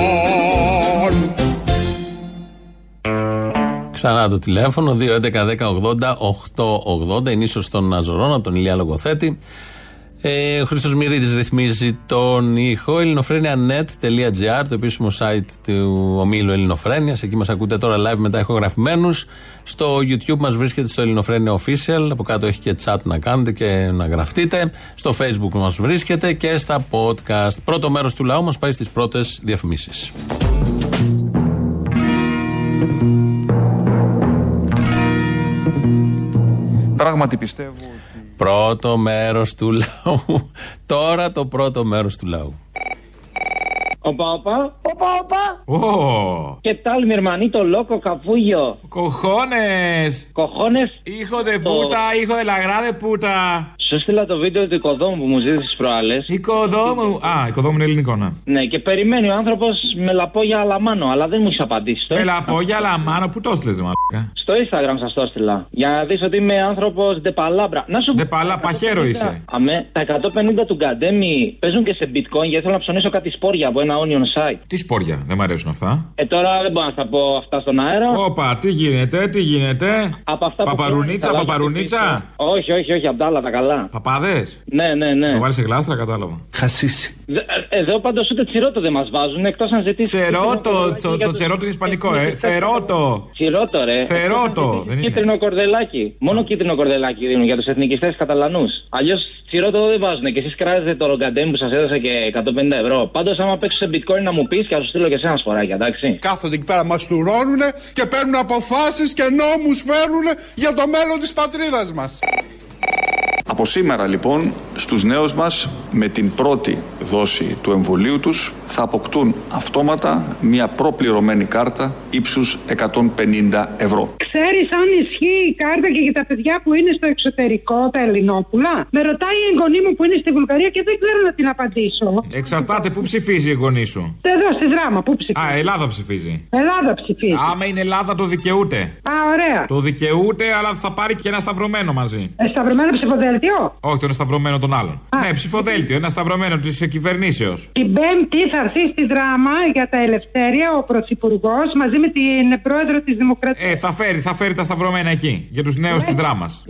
Ξανά το τηλέφωνο 2.11.10.80.880 είναι ίσως των Αζωρών από τον Ηλία Λογοθέτη. Ε, ο Χρήστος Μυρίδης ρυθμίζει τον ήχο. ελληνοφρένια.net.gr, το επίσημο site του ομίλου Ελληνοφρένια. Εκεί μας ακούτε τώρα live μετά ηχογραφημένους. Στο YouTube μας βρίσκεται στο Ελληνοφρένια Official. Από κάτω έχει και chat να κάνετε και να γραφτείτε. Στο Facebook μας βρίσκεται και στα podcast. Πρώτο μέρος του λαού μας πάει στις πρώτες διαφημίσεις. πράγματι πιστεύω ότι... Πρώτο μέρος του λαού. Τώρα το πρώτο μέρος του λαού. Οπα, οπα. Οπα, οπα. Ο. Και τάλ, μυρμανί, το λόκο καφούγιο. Κοχώνες. Κοχώνες. Ήχο δε πούτα, ήχο la λαγρά πούτα. Σου έστειλα το βίντεο του οικοδόμου που μου ζήτησε προάλλες. Οικοδόμου. Α, οικοδόμου είναι ελληνικό, ναι. Ναι, και περιμένει ο άνθρωπος με λαπόγια αλαμάνο, αλλά δεν μου έχεις απαντήσει. Το Με έστειλα. λαπόγια, λαμάνο, πού το έστειλες, μαλάκα; Στο Instagram σας το έστειλα. Για να δεις ότι είμαι άνθρωπος ντεπαλάμπρα. Να σου Ντεπαλά, παχαίρο είσαι. Αμέ, τα 150 του Γκαντέμι παίζουν και σε bitcoin γιατί θέλω να ψωνίσω κάτι σπόρια από ένα onion site. Τι σπόρια, δεν μου αρέσουν αυτά; Ε, τώρα δεν μπορώ να στα πω αυτά στον αέρα. Όπα, τι γίνεται, τι γίνεται; Από αυτά που Παπαρουνίτσα, καλά, παπαρουνίτσα; Όχι, όχι, όχι, απ' τα άλλα τα καλά. Παπάδες; Ναι, ναι, ναι. Το βάλεις σε γλάστρα, κατάλαβα. Χασίσει. Δε- ε, Εδώ πάντως ούτε τσιρότο δεν μας βάζουν εκτός αν ζητήσεις. Τσερότο, το, το τσερότο είναι ισπανικό, ε. *laughs* Θερότο. Τσιρότο, ρε. Θερότο, *laughs* δεν είναι. Κίτρινο κορδελάκι. Μόνο κίτρινο κορδελάκι δίνουν για τους εθνικιστές Καταλανούς. Αλλιώς τσιρότο δεν βάζουν. Και εσείς κράζετε το ρογκαντέμ που σας έδωσα και 150 ευρώ. Πάντως, άμα παίξω σε bitcoin να μου πεις και θα σου στείλω και σε ένα σφοράκι, εντάξει. Κάθονται εκεί πέρα, μας τουρώνουνε και παίρνουν αποφάσεις και νόμους φέρνουν για το μέλλον της πατρίδας μας. Από σήμερα λοιπόν στους νέους μας με την πρώτη δόση του εμβολίου τους θα αποκτούν αυτόματα μια προπληρωμένη κάρτα ύψους 150 ευρώ. Ξέρεις αν ισχύει η κάρτα και για τα παιδιά που είναι στο εξωτερικό, τα Ελληνόπουλα; Με ρωτάει η εγγονή μου που είναι στη Βουλγαρία και δεν ξέρω να την απαντήσω. Εξαρτάται πού ψηφίζει η γονή σου. Εδώ στη δράμα, πού ψηφίζει; Α, Ελλάδα ψηφίζει. Ελλάδα ψηφίζει. Άμα είναι Ελλάδα το δικαιούται. Α, ωραία. Το δικαιούται, αλλά θα πάρει και ένα σταυρωμένο μαζί. Ε, σταυρωμένο ψηφοδέλτιο; Όχι, το ένα σταυρωμένο των άλλων. Ναι, ψηφοδέλτιο, ένα σταυρωμένο της κυβερνήσεως. Την Πέμπτη θα έρθει στη δράμα για τα ελευθέρια ο Πρωθυπουργός μαζί με την πρόεδρο της Δημοκρατίας. Ε, θα φέρει, θα φέρει τα σταυρωμένα εκεί. Για τους νέους της δράμας.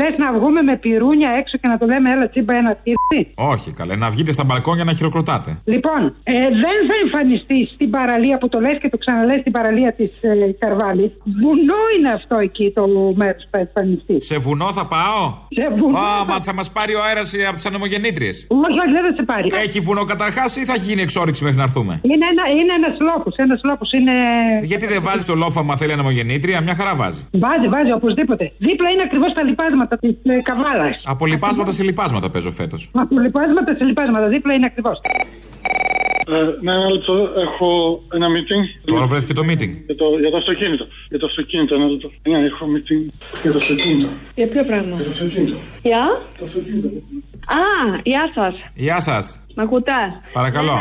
Λες να βγούμε με πυρούνια έξω και να το λέμε έλα τσίμπα ένα τύρι. Όχι, καλέ, να βγείτε στα μπαλκόνια να χειροκροτάτε. Λοιπόν, ε, δεν θα εμφανιστεί στην παραλία που το λες και το ξαναλέ στην παραλία της ε, Καρβάλης. Βουνό είναι αυτό εκεί το μέρος που θα εμφανιστεί. Σε βουνό θα πάω; Σε βουνό. Α, μα θα μας πάρει ο αέρας από τις ανεμογεννήτριες. Όχι, όχι, δεν θα σε πάρει. Έχει βουνό καταρχάς ή θα γίνει εξόριξη μέχρι να έρθουμε; Είναι ένα, είναι ένας λόφος, ένας λόφος είναι... Γιατί δεν βάζει το λόφο άμα θέλει ανεμογεννήτρια, μια χαρά βάζει. Βάζει, βάζει, οπωσδήποτε. Δίπλα είναι ακριβώς τα λιπάσματα της ε, καβάλας. Από λιπάσματα σε λιπάσματα παίζω φέτος. Από λιπάσματα σε λιπάσματα, δίπλα είναι ακριβώς. Ε, ναι, ένα λεπτό. Έχω ένα meeting. Τώρα βρέθηκε το meeting. Για το, για το αυτοκίνητο. Για το αυτοκίνητο, ένα λεπτό. Ναι, έχω meeting για το αυτοκίνητο. Για ποιο πράγμα; Για το αυτοκίνητο. Γεια. Το αυτοκίνητο. Α, γεια σας. Γεια σας. Μ' ακούτε; Παρακαλώ.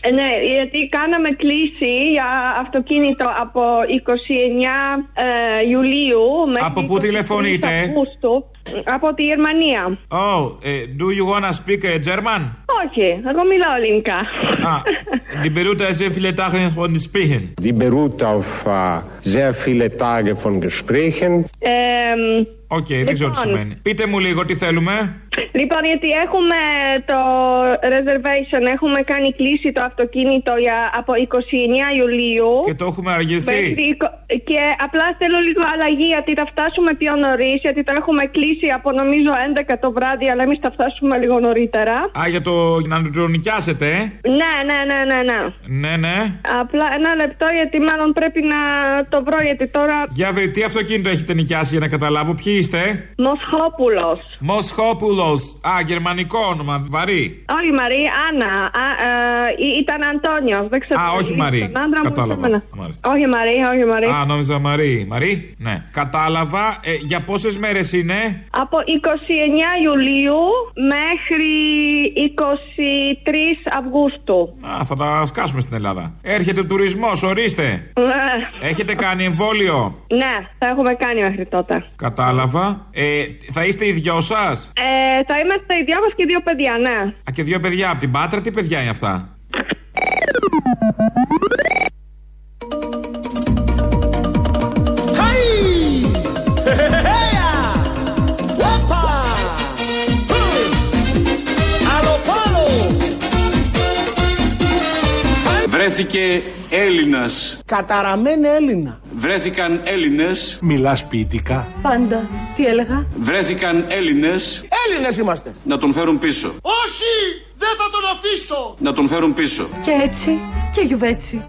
Ε, ναι, γιατί κάναμε κλίση για αυτοκίνητο από 29 ε, Ιουλίου μέχρι Από πού 23 τηλεφωνείτε; Αυγούστου. Από τη Γερμανία. Oh, ε, do you wanna speak ε, German? Όχι, εγώ μιλάω ελληνικά. Ah, die beruht auf sehr viele Tage von Sprechen. Die beruht auf äh, sehr viele Tage von Gesprächen. Ε, Οκ, δεν ξέρω τι Λοιπόν. σημαίνει. Πείτε μου λίγο τι θέλουμε. Λοιπόν, γιατί έχουμε το reservation, έχουμε κάνει κλείσει το αυτοκίνητο για, από 29 Ιουλίου. Και το έχουμε αργηθεί. Μέχρι εικο- Και απλά θέλω λίγο αλλαγή γιατί θα φτάσουμε πιο νωρίς, γιατί το έχουμε κλείσει από νομίζω 11 το βράδυ, αλλά εμείς θα φτάσουμε λίγο νωρίτερα. Α, για το για να το νοικιάσετε, ε. Ναι, ναι, ναι, ναι, ναι. Ναι, ναι. Απλά ένα λεπτό γιατί μάλλον πρέπει να το βρω γιατί τώρα. Για βρε, τι αυτοκίνητο έχετε νοικιάσει για να καταλάβω. Ποιοι είστε; Μοσχόπουλος. Μοσχόπουλος. Α, γερμανικό όνομα, βαρύ. Όχι Μαρή, Άννα. Α, ε, ή- ήταν Αντώνιο. Δεν ξέρω. Α, όχι Ήταν Μαρή. τον άντρα μου, Κατάλαβα. εμένα. Μάλιστα. Όχι Μαρή, όχι Μαρή. Α, νόμιζα Μαρή. Μαρή, ναι. Κατάλαβα. Ε, για πόσες μέρες είναι; Από 29 Ιουλίου μέχρι 23 Αυγούστου. Α, θα τα σκάσουμε στην Ελλάδα. Έρχεται ο τουρισμός, ορίστε. Ναι. Έχετε κάνει εμβόλιο; Ναι, θα έχουμε κάνει μέχρι τότε. Κατάλαβα. Ε, θα είστε οι δυο σας; Α, Ε, θα είμαστε οι δυο μας και δύο παιδιά, ναι. και δύο παιδιά από την Πάτρα, τι παιδιά είναι αυτά; Βρέθηκε Έλληνας. Καταραμένη Έλληνα. Βρέθηκαν Έλληνες. Μιλάς ποιητικά. Πάντα. Τι έλεγα; Βρέθηκαν Έλληνες Έλληνες είμαστε. να τον φέρουν πίσω. Όχι! Δεν θα τον αφήσω! Να τον φέρουν πίσω. Και έτσι και γιουβέτσι.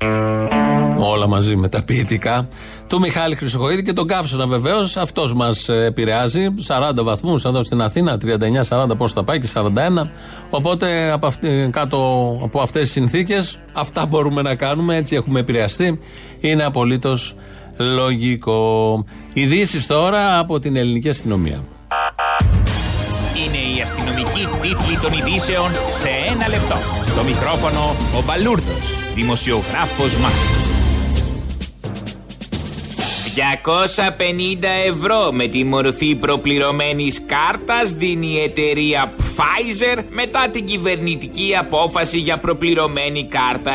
Όλα μαζί με τα ποιητικά του Μιχάλη Χρυσοχοίδη και τον Καύσωνα βεβαίως. Αυτός μας επηρεάζει. 40 βαθμούς εδώ στην Αθήνα, 39-40 πώς θα πάει και 41. Οπότε από αυτή, κάτω από αυτές τις συνθήκες, αυτά μπορούμε να κάνουμε. Έτσι έχουμε επηρεαστεί. Είναι απολύτως λογικό. Ειδήσεις τώρα από την ελληνική αστυνομία. Είναι η αστυνομική τίτλη των ειδήσεων σε ένα λεπτό. Στο μικρόφωνο ο Μπαλούρδος, δημοσιογράφος Μάρκος. 250 ευρώ με τη μορφή προπληρωμένης κάρτας δίνει η εταιρεία Pfizer μετά την κυβερνητική απόφαση για προπληρωμένη κάρτα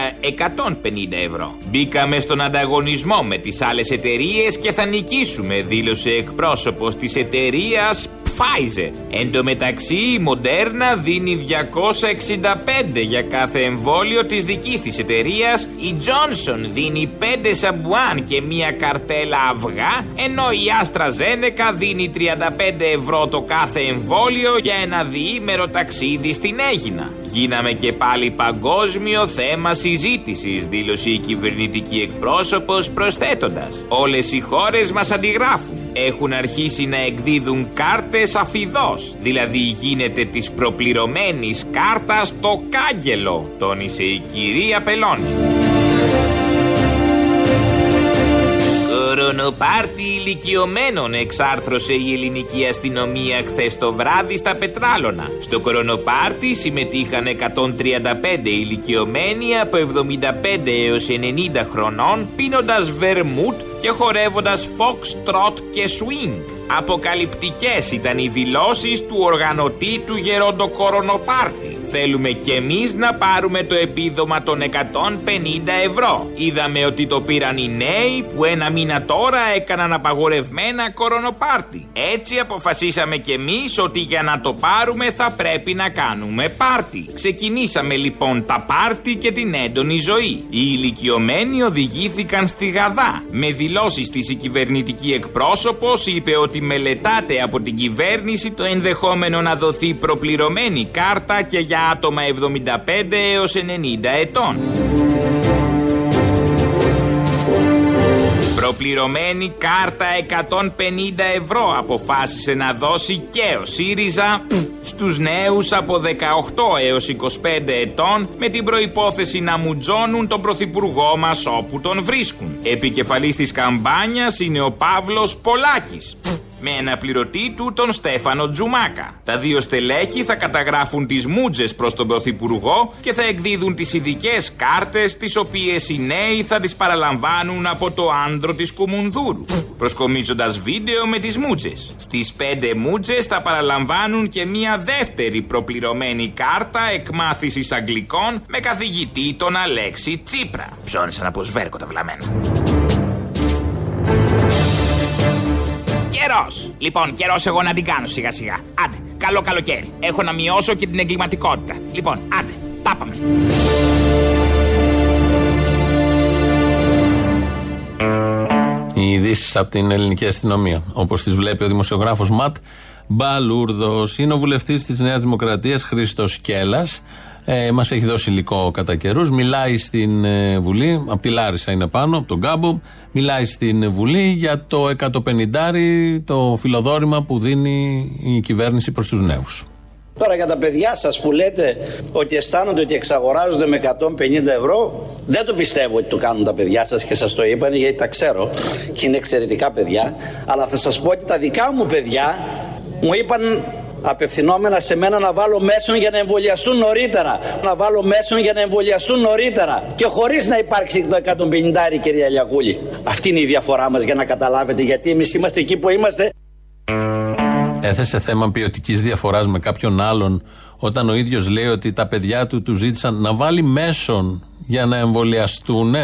150 ευρώ. Μπήκαμε στον ανταγωνισμό με τις άλλες εταιρείες και θα νικήσουμε, δήλωσε εκπρόσωπος της εταιρείας Pfizer. Εν τω μεταξύ η Moderna δίνει 265 για κάθε εμβόλιο της δικής της εταιρείας, η Johnson δίνει 5 σαμπουάν και μία καρτέλα αυγά, ενώ η AstraZeneca δίνει 35 ευρώ το κάθε εμβόλιο για ένα διήμερο ταξίδι στην Έγινα. Γίναμε και πάλι παγκόσμιο θέμα συζήτησης, δήλωσε η κυβερνητική εκπρόσωπος προσθέτοντας. Όλες οι χώρες μας αντιγράφουν. Έχουν αρχίσει να εκδίδουν κάρτες αφιδός. Δηλαδή γίνεται της προπληρωμένης κάρτας το κάγκελο, τόνισε η κυρία Πελώνη. Κορονοπάρτι ηλικιωμένων εξάρθρωσε η ελληνική αστυνομία χθες το βράδυ στα Πετράλωνα. Στο κορονοπάρτι συμμετείχαν 135 ηλικιωμένοι από 75 έως 90 χρονών πίνοντας βερμούτ και χορεύοντας fox trot και swing. Αποκαλυπτικές ήταν οι δηλώσεις του οργανωτή του γεροντοκορονοπάρτι. Θέλουμε κι εμείς να πάρουμε το επίδομα των 150 ευρώ. Είδαμε ότι το πήραν οι νέοι που ένα μήνα τώρα έκαναν απαγορευμένα κορονοπάρτι. Έτσι αποφασίσαμε κι εμείς ότι για να το πάρουμε θα πρέπει να κάνουμε πάρτι. Ξεκινήσαμε λοιπόν τα πάρτι και την έντονη ζωή. Οι ηλικιωμένοι οδηγήθηκαν στη Γαδά. Με δηλώσεις της η κυβερνητική εκπρόσωπος είπε ότι μελετάτε από την κυβέρνηση το ενδεχόμενο να δοθεί προπληρωμένη κάρτα και για άτομα 75 έως 90 ετών. Προπληρωμένη κάρτα 150 ευρώ αποφάσισε να δώσει και ο ΣΥΡΙΖΑ στους νέους από 18 έως 25 ετών με την προϋπόθεση να μουτζώνουν τον πρωθυπουργό μας όπου τον βρίσκουν. Επικεφαλής της καμπάνιας είναι ο Παύλος Πολάκης με αναπληρωτή του τον Στέφανο Τζουμάκα. Τα δύο στελέχη θα καταγράφουν τις μούτζες προς τον Πρωθυπουργό και θα εκδίδουν τις ειδικές κάρτες τις οποίες οι νέοι θα τις παραλαμβάνουν από το άντρο της Κουμουνδούρου προσκομίζοντας βίντεο με τις μούτζες. Στις πέντε μούτζες θα παραλαμβάνουν και μία δεύτερη προπληρωμένη κάρτα εκμάθησης αγγλικών με καθηγητή τον Αλέξη Τσίπρα. Ψώνησαν από σβέρκο τα βλαμμένα. Καιρός! Λοιπόν, καιρός εγώ να την κάνω σιγά σιγά. Άντε, καλό καλοκαίρι. Έχω να μειώσω και την εγκληματικότητα. Λοιπόν, άντε, πάπαμε. Οι ειδήσεις από την ελληνική αστυνομία. Όπως τις βλέπει ο δημοσιογράφος Ματ Μπαλούρδος. Είναι ο βουλευτής της Νέας Δημοκρατίας Χρήστος Κέλλας. Ε, Μας έχει δώσει υλικό κατά καιρούς. Μιλάει στην ε, Βουλή, από τη Λάρισα είναι πάνω, από τον Κάμπο. Μιλάει στην Βουλή για το 150 το φιλοδόρημα που δίνει η κυβέρνηση προς τους νέους. Τώρα για τα παιδιά σας που λέτε ότι αισθάνονται ότι εξαγοράζονται με 150 ευρώ, δεν το πιστεύω ότι το κάνουν τα παιδιά σας και σας το είπαν γιατί τα ξέρω και είναι εξαιρετικά παιδιά. Αλλά θα σας πω ότι τα δικά μου παιδιά μου είπαν απευθυνόμενα σε μένα να βάλω μέσον για να εμβολιαστούν νωρίτερα. Να βάλω μέσον για να εμβολιαστούν νωρίτερα. Και χωρίς να υπάρξει το 150 κυρία Λιακούλη. Αυτή είναι η διαφορά μας για να καταλάβετε γιατί εμείς είμαστε εκεί που είμαστε. Έθεσε θέμα ποιοτικής διαφοράς με κάποιον άλλον όταν ο ίδιος λέει ότι τα παιδιά του του ζήτησαν να βάλει μέσον για να εμβολιαστούν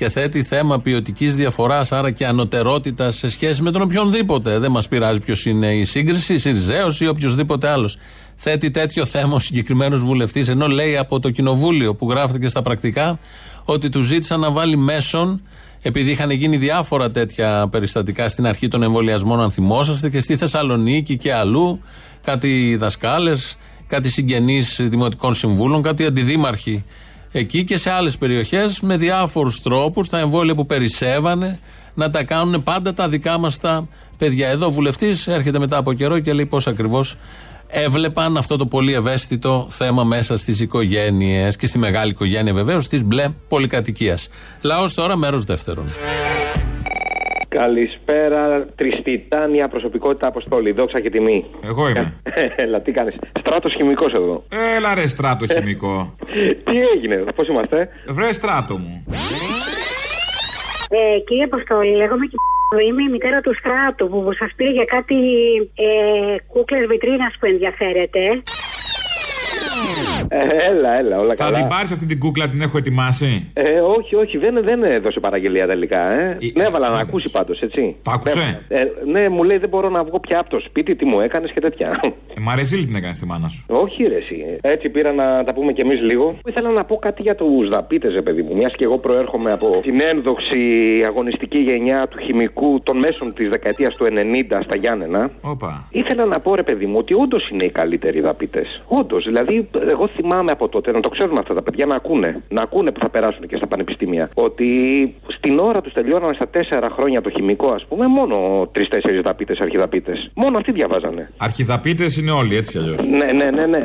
και θέτει θέμα ποιοτικής διαφοράς, άρα και ανωτερότητας σε σχέση με τον οποιονδήποτε. Δεν μας πειράζει ποιος είναι η σύγκριση, η Σιριζέο ή οποιοδήποτε άλλος. Θέτει τέτοιο θέμα ο συγκεκριμένος βουλευτής, ενώ λέει από το κοινοβούλιο που γράφεται και στα πρακτικά ότι του ζήτησαν να βάλει μέσον επειδή είχαν γίνει διάφορα τέτοια περιστατικά στην αρχή των εμβολιασμών, αν θυμόσαστε, και στη Θεσσαλονίκη και αλλού, κάτι δασκάλες, κάτι συγγενείς δημοτικών συμβούλων, κάτι αντιδήμαρχοι εκεί και σε άλλες περιοχές με διάφορους τρόπους τα εμβόλια που περισσεύανε να τα κάνουν πάντα τα δικά μας τα παιδιά. Εδώ ο βουλευτής έρχεται μετά από καιρό και λέει πώς ακριβώς έβλεπαν αυτό το πολύ ευαίσθητο θέμα μέσα στις οικογένειες και στη μεγάλη οικογένεια βεβαίως της μπλε πολυκατοικίας. Λαός τώρα, μέρος δεύτερον. Καλησπέρα, τριστιτάνια προσωπικότητα αποστόλη. Δόξα και τιμή. Εγώ είμαι. *laughs* Έλα, τι κάνεις; Στράτος χημικός εδώ. Έλα ρε στράτο χημικό. τι έγινε, πώς είμαστε; Βρε στράτο μου. Ε, κύριε Αποστόλη, λέγομαι και *laughs* Είμαι η μητέρα του Στράτου που σας πήρε για κάτι ε, κούκλες βιτρίνας που ενδιαφέρεται. Ε, έλα, έλα, όλα Θα καλά. την πάρεις αυτή την κούκλα, την έχω ετοιμάσει; Ε, όχι, όχι, δεν, δεν έδωσε παραγγελία τελικά. Ε. Ναι, έβαλα να ακούσει πάντως, έτσι. Τα άκουσε; Ε, ναι, μου λέει δεν μπορώ να βγω πια από το σπίτι, τι μου έκανες και τέτοια. Ε, μ' αρέσει την έκανες στη μάνα σου. όχι, ρε, εσύ. Έτσι πήρα να τα πούμε κι εμείς λίγο. Ήθελα να πω κάτι για τους δαπίτες, ρε παιδί μου. Μιας και εγώ προέρχομαι από την ένδοξη αγωνιστική γενιά του χημικού των μέσων της δεκαετίας του 90 στα Γιάννενα. Όπα. Ήθελα να πω, ρε παιδί μου, ότι όντως είναι οι καλύτεροι δαπίτες. Όντως. Δηλαδή, εγώ θυμάμαι από τότε, να το ξέρουν αυτά τα παιδιά, να ακούνε. Να ακούνε που θα περάσουν και στα πανεπιστήμια. Ότι Στην ώρα τους τελειώνανε στα τέσσερα χρόνια το χημικό, ας πούμε, μόνο τρει-τέσσερι δαπίτες, αρχιδαπίτες. Μόνο αυτοί διαβάζανε. Αρχιδαπίτες είναι όλοι έτσι αλλιώς. Ναι, ναι, ναι, ναι.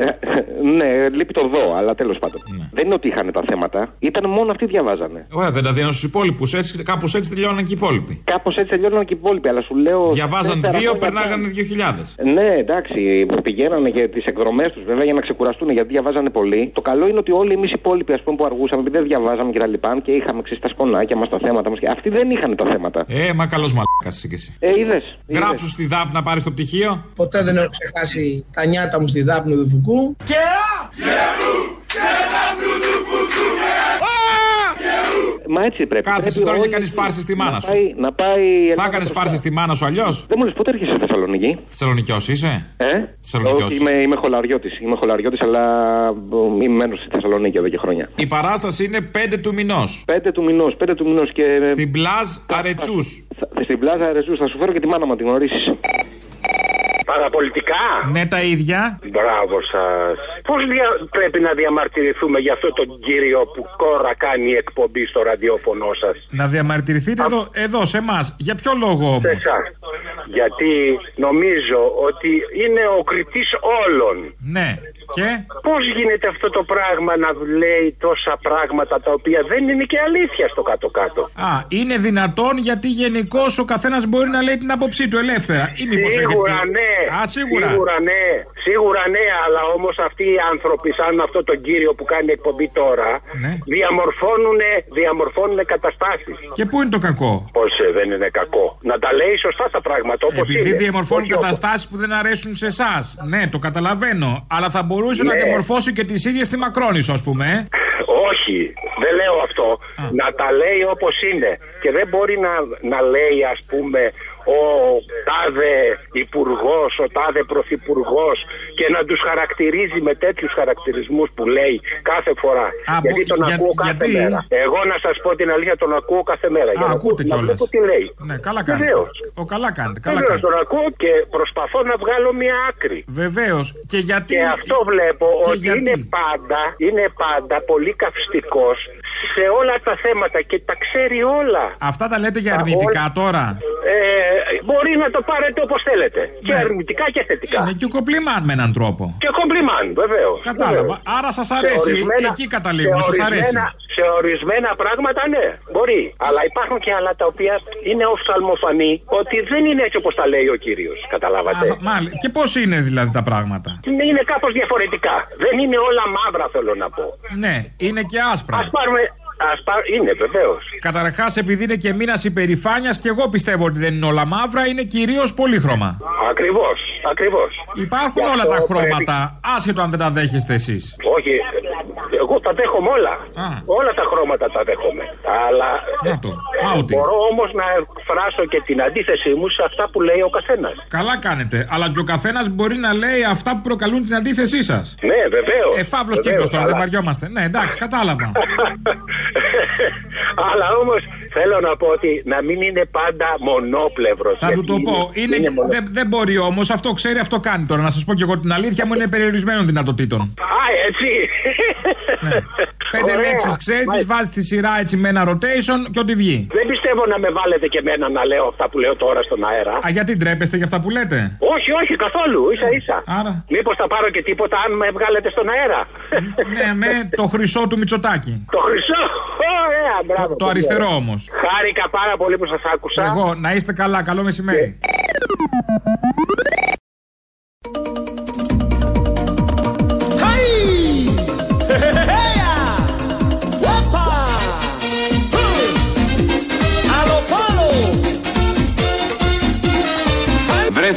ναι, λείπει το δω, αλλά τέλος πάντων. Δεν είναι ότι είχαν τα θέματα, ήταν μόνο αυτοί διαβάζανε. Ωραία, δεν τα δίνω στους υπόλοιπους. Κάπως έτσι τελειώναν και οι υπόλοιποι. Κάπως έτσι τελειώναν και οι υπόλοιποι, αλλά σου λέω. Διαβάζαν τέσσερα δύο, χρόνια περνάγανε 2.000. Ναι, εντάξει, πηγαίνανε για τις εκδρομές τους βέβαια για να ξεκουραστούν γιατί διαβάζανε πολύ. Το καλό είναι ότι όλοι εμείς οι υπόλοιποι ας πούμε, που αργούσαμε, επειδή δεν διαβάζαμε και τα λοιπά και είχαμε ξέρεις τα σκονάκια μας, τα θέματα μας. Αυτοί δεν είχαν τα θέματα. Ε, μα καλός μαλάκας είσαι κι εσύ. Ε, είδες. Γράψου στη ΔΑΠ να πάρεις το πτυχίο. Ποτέ δεν έχω ξεχάσει τα νιάτα μου στη δάπνου του Φουκού. Και Μα έτσι πρέπει. Κάθεσαι Πρέπει τώρα και όλοι κάνεις έτσι φάρση στη μάνα να σου. Πάει, να πάει Θα έκανε φάρση στη μάνα σου αλλιώς; Δεν μου λες πότε έρχεσαι στη Θεσσαλονίκη; Θεσσαλονικιός είσαι; Ε; Θεσσαλονικιός. Όχι, είμαι, είμαι χολαριώτης. Είμαι χολαριώτης, αλλά ε, είμαι μένω στη Θεσσαλονίκη εδώ και χρόνια. Η παράσταση είναι 5 του μηνός. 5 του μηνός, 5 του μηνός και. Στην πλάζ Αρετσούς. Στην πλάζα Αρεζού θα σου φέρω και τη μάνα μου να την γνωρίσει. Παραπολιτικά. Ναι, τα ίδια. Μπράβο σας. Πώς πρέπει να διαμαρτυρηθούμε για αυτό τον κύριο που κόρα κάνει εκπομπή στο ραδιόφωνο σας; Να διαμαρτυρηθείτε εδώ, εδώ σε εμάς. Για ποιο λόγο όμως; Σε εσάς. Γιατί νομίζω ότι είναι ο κριτής όλων. Ναι. Και; Πώς γίνεται αυτό το πράγμα να λέει τόσα πράγματα τα οποία δεν είναι και αλήθεια στο κάτω-κάτω; Α, είναι δυνατόν γιατί γενικώς ο καθένας μπορεί να λέει την άποψή του ελεύθερα. Ή μήπως Σίγουρα έχετε- ναι. Α, σίγουρα. ναι. Σίγουρα ναι, αλλά όμως αυτοί οι άνθρωποι, σαν αυτό τον κύριο που κάνει εκπομπή τώρα, Ναι. διαμορφώνουν, διαμορφώνουν καταστάσεις. Και πού είναι το κακό; Πώς δεν είναι κακό. Να τα λέει σωστά τα πράγματα όπως Επειδή είναι. διαμορφώνουν Όχι όπως- καταστάσεις που δεν αρέσουν σε εσάς. Ναι, το καταλαβαίνω. Αλλά θα μπορούσε να Ναι. διαμορφώσει και τις ίδιες στη Μακρόνισο, ας πούμε. ε; Όχι, δεν λέω αυτό. Να τα λέει όπως είναι. Και δεν μπορεί να, να λέει, ας πούμε, ο τάδε υπουργός, ο τάδε πρωθυπουργός και να τους χαρακτηρίζει με τέτοιους χαρακτηρισμούς που λέει κάθε φορά. Α, γιατί που- τον για- ακούω κάθε γιατί; μέρα. Εγώ να σας πω την αλήθεια, τον ακούω κάθε μέρα. Α, για να, ακούτε να κιόλας. βλέπω τι λέει. Ναι, καλά κάνετε. Βεβαίως. Ο, καλά κάνετε. Καλά Βεβαίως, κάνετε. τον ακούω και προσπαθώ να βγάλω μια άκρη. Βεβαίως. Και γιατί. Και αυτό βλέπω Και ότι γιατί; είναι πάντα, είναι πάντα πολύ καυστικός σε όλα τα θέματα και τα ξέρει όλα. Αυτά τα λέτε για αρνητικά τώρα; Ε, μπορεί να το πάρετε όπως θέλετε. Και αρνητικά και θετικά. Ναι. Είναι και κομπλιμάν με έναν τρόπο. Και κομπλιμάν, βεβαίως. Κατάλαβα. Άρα σας αρέσει. Εκεί καταλήγουμε, σε σας αρέσει. ορισμένα- Σε ορισμένα πράγματα ναι, μπορεί. Αλλά υπάρχουν και άλλα τα οποία είναι οφθαλμοφανή ότι δεν είναι έτσι όπως τα λέει ο κύριος. Καταλάβατε. Α, μάλ- Και πώς είναι δηλαδή τα πράγματα; Είναι κάπως διαφορετικά. Δεν είναι όλα μαύρα θέλω να πω. Ναι, είναι και άσπρα. Ας πάρουμε... Ας πάρ... Είναι βεβαίως. Καταρχάς, επειδή είναι και μήνας υπερηφάνειας, και εγώ πιστεύω ότι δεν είναι όλα μαύρα, είναι κυρίως πολύχρωμα. Ακριβώς, ακριβώς. Υπάρχουν όλα τα χρώματα, άσχετο αν δεν τα δέχεστε εσείς. Όχι, εγώ τα δέχομαι όλα. Όλα τα χρώματα τα δέχομαι. Αλλά Να το. Outing. μπορώ όμως να εκφράσω και την αντίθεσή μου σε αυτά που λέει ο καθένας. Καλά κάνετε. Αλλά και ο καθένας μπορεί να λέει αυτά που προκαλούν την αντίθεσή σας. Ναι, βεβαίως. Ε, φαύλος κύκλος τώρα, δεν βαριόμαστε. Ναι, εντάξει, κατάλαβα. *laughs* *laughs* Αλλά όμως θέλω να πω ότι να μην είναι πάντα μονόπλευρος. Θα του το πω. Είναι, δεν, δεν μπορεί όμως, αυτό ξέρει, αυτό κάνει τώρα. Να σας πω και εγώ την αλήθεια μου είναι περιορισμένων δυνατοτήτων. Α, έτσι. *laughs* Πέντε Ωραία. λέξεις ξέρει, τις Μάλιστα. βάζει τη σειρά έτσι με ένα rotation και ό,τι βγει. Δεν πιστεύω να με βάλετε και εμένα να λέω αυτά που λέω τώρα στον αέρα. Α, γιατί ντρέπεστε για αυτά που λέτε; Όχι, όχι, καθόλου. ίσα ίσα. Άρα. Μήπως θα πάρω και τίποτα αν με βγάλετε στον αέρα. ναι, με το χρυσό του Μητσοτάκη. Το χρυσό. Ωραία, μπράβο. Το αριστερό όμως. Χάρηκα πάρα πολύ που σας άκουσα. Εγώ, να είστε καλά, καλό μεσημέρι.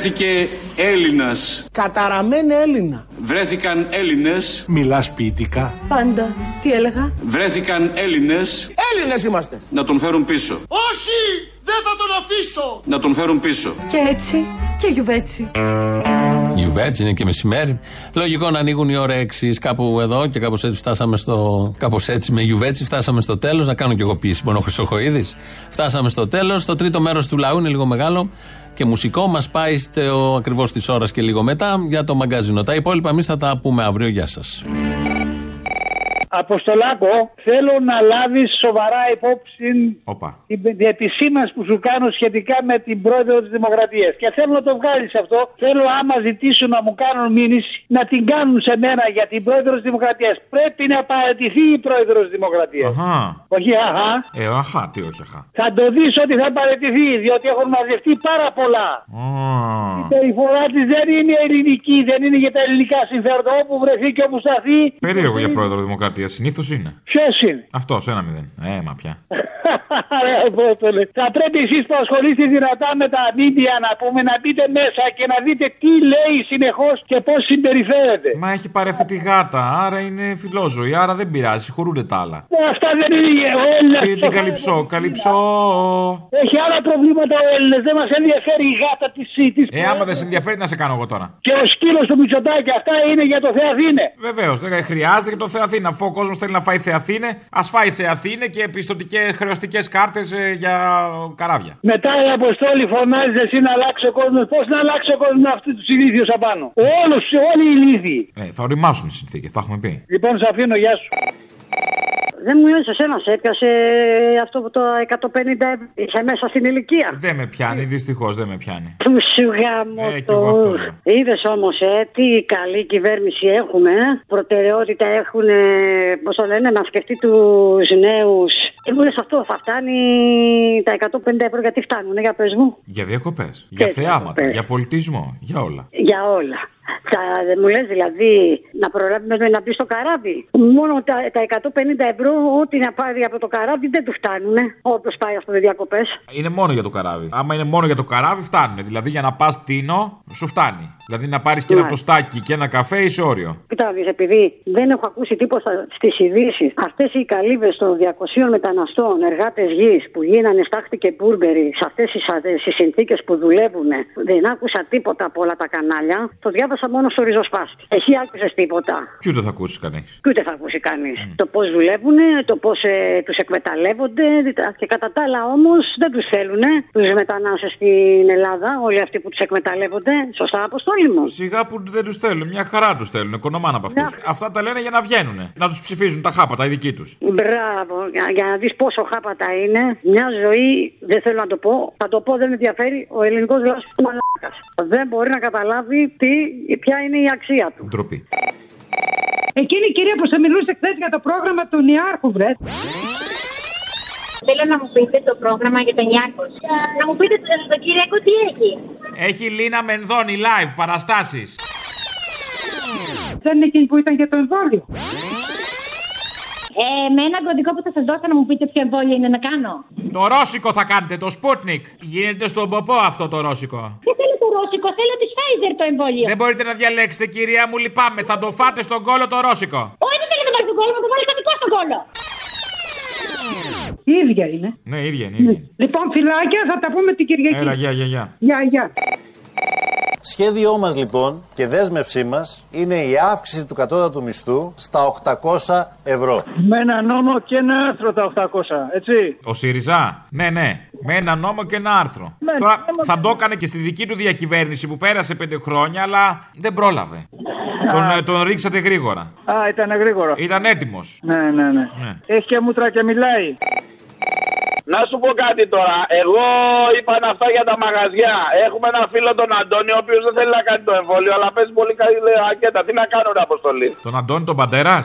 Βρέθηκε Έλληνας. Καταραμένη Έλληνα. Βρέθηκαν Έλληνες. Μιλάς ποιητικά. Πάντα. Τι έλεγα; Βρέθηκαν Έλληνες. Έλληνες είμαστε. Να τον φέρουν πίσω. Όχι! Δεν θα τον αφήσω! Να τον φέρουν πίσω. Και έτσι και γιουβέτσι. Γιουβέτσι είναι και μεσημέρι. Λογικό να ανοίγουν οι ώρε κάπου εδώ και κάπως έτσι φτάσαμε στο. Κάπως έτσι με Γιουβέτσι φτάσαμε στο τέλος. Να κάνω κι εγώ πίεση μόνο Χρυσοχοίδης. Φτάσαμε στο τέλος. Το τρίτο μέρος του λαού είναι λίγο μεγάλο και μουσικό. Μας πάει στο ακριβώς της ώρας και λίγο μετά για το μαγκαζίνο. Τα υπόλοιπα εμείς θα τα πούμε αύριο. Γεια σας. Αποστολάκο, θέλω να λάβεις σοβαρά υπόψη Όπα. την την επισήμανση που σου κάνω σχετικά με την πρόεδρο της Δημοκρατίας. Και θέλω να το βγάλεις αυτό. Θέλω άμα ζητήσουν να μου κάνουν μήνυση να την κάνουν σε μένα για την πρόεδρο της Δημοκρατίας. Πρέπει να παρατηθεί η πρόεδρο της Δημοκρατίας. Αχα. Όχι, αχά. Ε, αχά, τι όχι, αχά. Θα το δεις ότι θα παραιτηθεί, διότι έχουν μαζευτεί πάρα πολλά. Η περιφορά της δεν είναι ελληνική, δεν είναι για τα ελληνικά συμφέροντα. Όπου βρεθεί και όπου σταθεί. Περίεργο για πρόεδρο Δημοκρατίας. Συνήθως είναι. Ποιος είναι; Αυτός, ένα μηδέν. Ε, μα πια. *laughs* Ρε, Απόστολε. Θα πρέπει εσείς που ασχολείστε δυνατά με τα μίντια να πούμε να μπείτε μέσα και να δείτε τι λέει συνεχώς και πώς συμπεριφέρεται. Μα έχει πάρει αυτή τη γάτα, άρα είναι φιλόζωη, άρα δεν πειράζει, χωρούνται τα άλλα. Ε, Αυτά δεν είναι ο Έλληνα. Πήρε την καλυψό, καλυψό. Έχει άλλα προβλήματα ο Έλληνα. Δεν μας ενδιαφέρει η γάτα της της... Ε, άμα δεν σε ενδιαφέρει, να σε κάνω εγώ τώρα. Και ο σκύλος του Μητσοτάκη. Αυτά είναι για το Θεαθήνε. Βεβαίως, δεν χρειάζεται και το Θεαθήνε. Αφού ο κόσμος θέλει να φάει Θεαθήνε, ας φάει Θεαθήνε και πιστοτικές χρεωστικές κάρτες για καράβια. Μετά η Αποστόλη φωνάζει εσύ να αλλάξεις ο κόσμος. Πώς να αλλάξει ο κόσμος με αυτούς τους ηλίθιους απάνω; Όλους, όλοι οι ηλίθιοι. Ε, θα οριμάσουν οι συνθήκες, τα έχουμε πει. Λοιπόν, σε αφήνω, γεια σου. Δεν μου λες εσένα, σε έπιασε αυτό που το 150 ευρώ. Είσαι μέσα στην ηλικία. Δεν με πιάνει, δυστυχώς δεν με πιάνει. Του σου γάμο Ε, κι εγώ αυτό το. λέω. Είδες όμως, ε, τι καλή κυβέρνηση έχουμε. ε. Προτεραιότητα έχουν, πώς το λένε, να σκεφτεί τους νέους. Και μου λες αυτό, θα φτάνει τα 150 ευρώ γιατί φτάνουν, για πες μου. Για διακοπές, για θεάματα, για πολιτισμό, για όλα. Για όλα. Τα, μου λες δηλαδή να προλάβεις με να μπεις στο καράβι. Μόνο τα, τα 150 ευρώ, ό,τι να πάρει από το καράβι δεν του φτάνουν. Όπως πάει αυτό οι διακοπές. Είναι μόνο για το καράβι. Άμα είναι μόνο για το καράβι, φτάνουν. Δηλαδή για να πας τίνο, σου φτάνει. Δηλαδή να πάρεις και ένα Ναι. προστάκι και ένα καφέ, είσαι όριο. Κοιτάξτε, επειδή δεν έχω ακούσει τίποτα στις ειδήσει, αυτές οι καλύβες των 200 μεταναστών, εργάτες γης που γίνανε στάχτη και μπουργκερι σε αυτές τις συνθήκες που δουλεύουν, δεν άκουσα τίποτα από όλα τα κανάλια. Το διάβασα μόνο στο ριζοσπάστη. Εσύ άκουσες τίποτα. Και ούτε θα ακούσεις κανείς. Και ούτε θα ακούσει κανείς. Το πώς δουλεύουν, το πώς ε, τους εκμεταλλεύονται. Και κατά τα άλλα όμως δεν τους θέλουν τους μετανάστες στην Ελλάδα, όλοι αυτοί που τους εκμεταλλεύονται. Σωστά, αποστόλη μου; Σιγά που δεν τους θέλουν, μια χαρά τους θέλουν. Κονομάνε από αυτούς. Αυτά τα λένε για να βγαίνουν. Να τους ψηφίζουν τα χάπατα, οι δικοί τους. Μπράβο, για, για να δεις πόσο χάπατα είναι. Μια ζωή, δεν θέλω να το πω, θα το πω, δεν με ενδιαφέρει, ο ελληνικός λαός είναι μαλάκα. Δεν μπορεί να καταλάβει τι, ποια είναι η αξία του. Ντροπή. Εκείνη η κυρία που σε μιλούσε χθες για το πρόγραμμα του Νιάρχου, βρε. Θέλω να μου πείτε το πρόγραμμα για τον Νιάκο. Να μου πείτε το, το Κυριακό τι έχει. Έχει Λίνα Μενδώνη live, παραστάσεις. Δεν είναι εκείνη που ήταν για το εμβόλιο. Ε, με ένα κωδικό που θα σας δώσω να μου πείτε ποιο εμβόλιο είναι να κάνω. Το ρώσικο θα κάνετε, το Sputnik. Γίνεται στον ποπό αυτό το ρώσικο. *laughs* Δεν θέλω το ρώσικο, θέλω της Pfizer το εμβόλιο. Δεν μπορείτε να διαλέξετε, κυρία μου, λυπάμαι. Θα το φάτε στον κόλο το ρώσικο. Όχι, δεν θέλω να το βάλει στον κόλλο, να το βάλει το δικό στον κόλλο. Η ίδια είναι. Ναι, ίδια είναι. Ίδια. είναι. Λοιπόν, φυλάκια, θα τα πούμε την Κυριακή. Έλα, γεια, γεια, γεια. Γεια, γεια. Σχέδιό μας λοιπόν και δέσμευσή μας είναι η αύξηση του κατώτατου μισθού στα 800 ευρώ. Με ένα νόμο και ένα άρθρο τα 800, έτσι. Ο ΣΥΡΙΖΑ. Ναι, ναι. Με ένα νόμο και ένα άρθρο. Ναι, Τώρα νόμο θα και- το έκανε και στη δική του διακυβέρνηση που πέρασε πέντε χρόνια, αλλά δεν πρόλαβε. Τον, ε, τον ρίξατε γρήγορα. Α, ήταν γρήγορο. Ήταν έτοιμος. Ναι, ναι, ναι. Έχει και μούτρα και μιλάει. Να σου πω κάτι τώρα. Εγώ είπα αυτά για τα μαγαζιά. Έχουμε ένα φίλο τον Αντώνη, ο οποίος δεν θέλει να κάνει το εμβόλιο, αλλά παίζει πολύ καλή ρακέτα. Τι να κάνω, ρε αποστολή; Τον Αντώνη τον Παντέρα.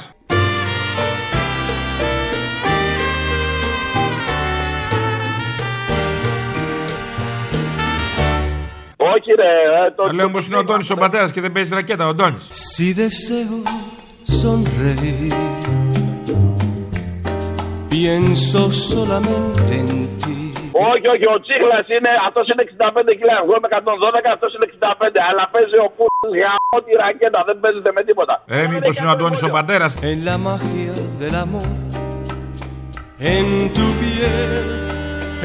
Όχι, ρε. ε, το... Λέω όμως είναι ο Αντώνης ο Παντέρα και δεν παίζει ρακέτα, ο Αντώνης. Si deseo sonreír, pienso solamente en ti. Όχι, όχι, ο Τσίχλα είναι. Αυτός είναι 65 κιλά. Εγώ είμαι 112, αυτός είναι 65. Αλλά παίζει ο πού για ό,τι ρακέτα. Δεν παίζεται με τίποτα. Ε, μήπως είναι ο Αντώνης ο Παντέρα. En la magia del amor, en tu piel,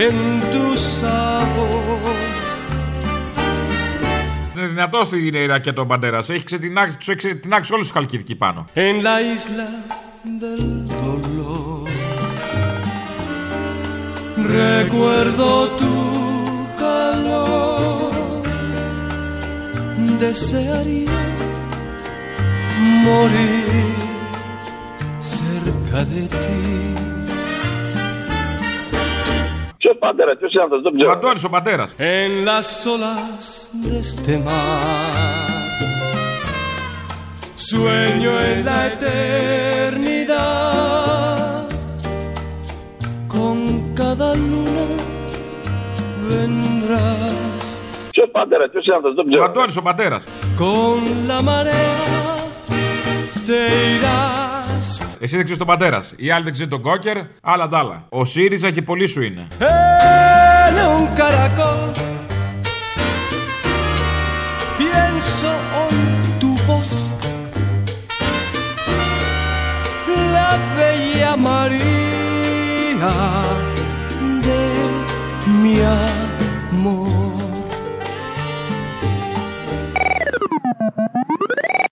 en tu sabor. Είναι δυνατός στην ρακέτα ο Παντέρα. Έχει ξετινάξει, τους έχει ξετινάξει όλους τους χαλκιδικοί πάνω. En la isla del recuerdo tu calor. Desearía morir cerca de ti. Ποιο πατέρα, ποιο είναι αυτό, δεν Ο ξέρω. Αντώνη ο πατέρα. En las olas de este mar sueño en la eternidad. cada luna vendrás Ποιος πατέρας, ποιος είναι αυτός, δεν Ο ξέρω. Αντώνης ο πατέρας. con la marea. Te irás Εσύ δεν ξέρεις τον πατέρας. Οι άλλοι δεν ξέρει τον κόκερ, άλλα τ' άλλα. Ο ΣΥΡΙΖΑ και πολύ σου είναι. en un caracol. Pienso oír tu voz, la bella María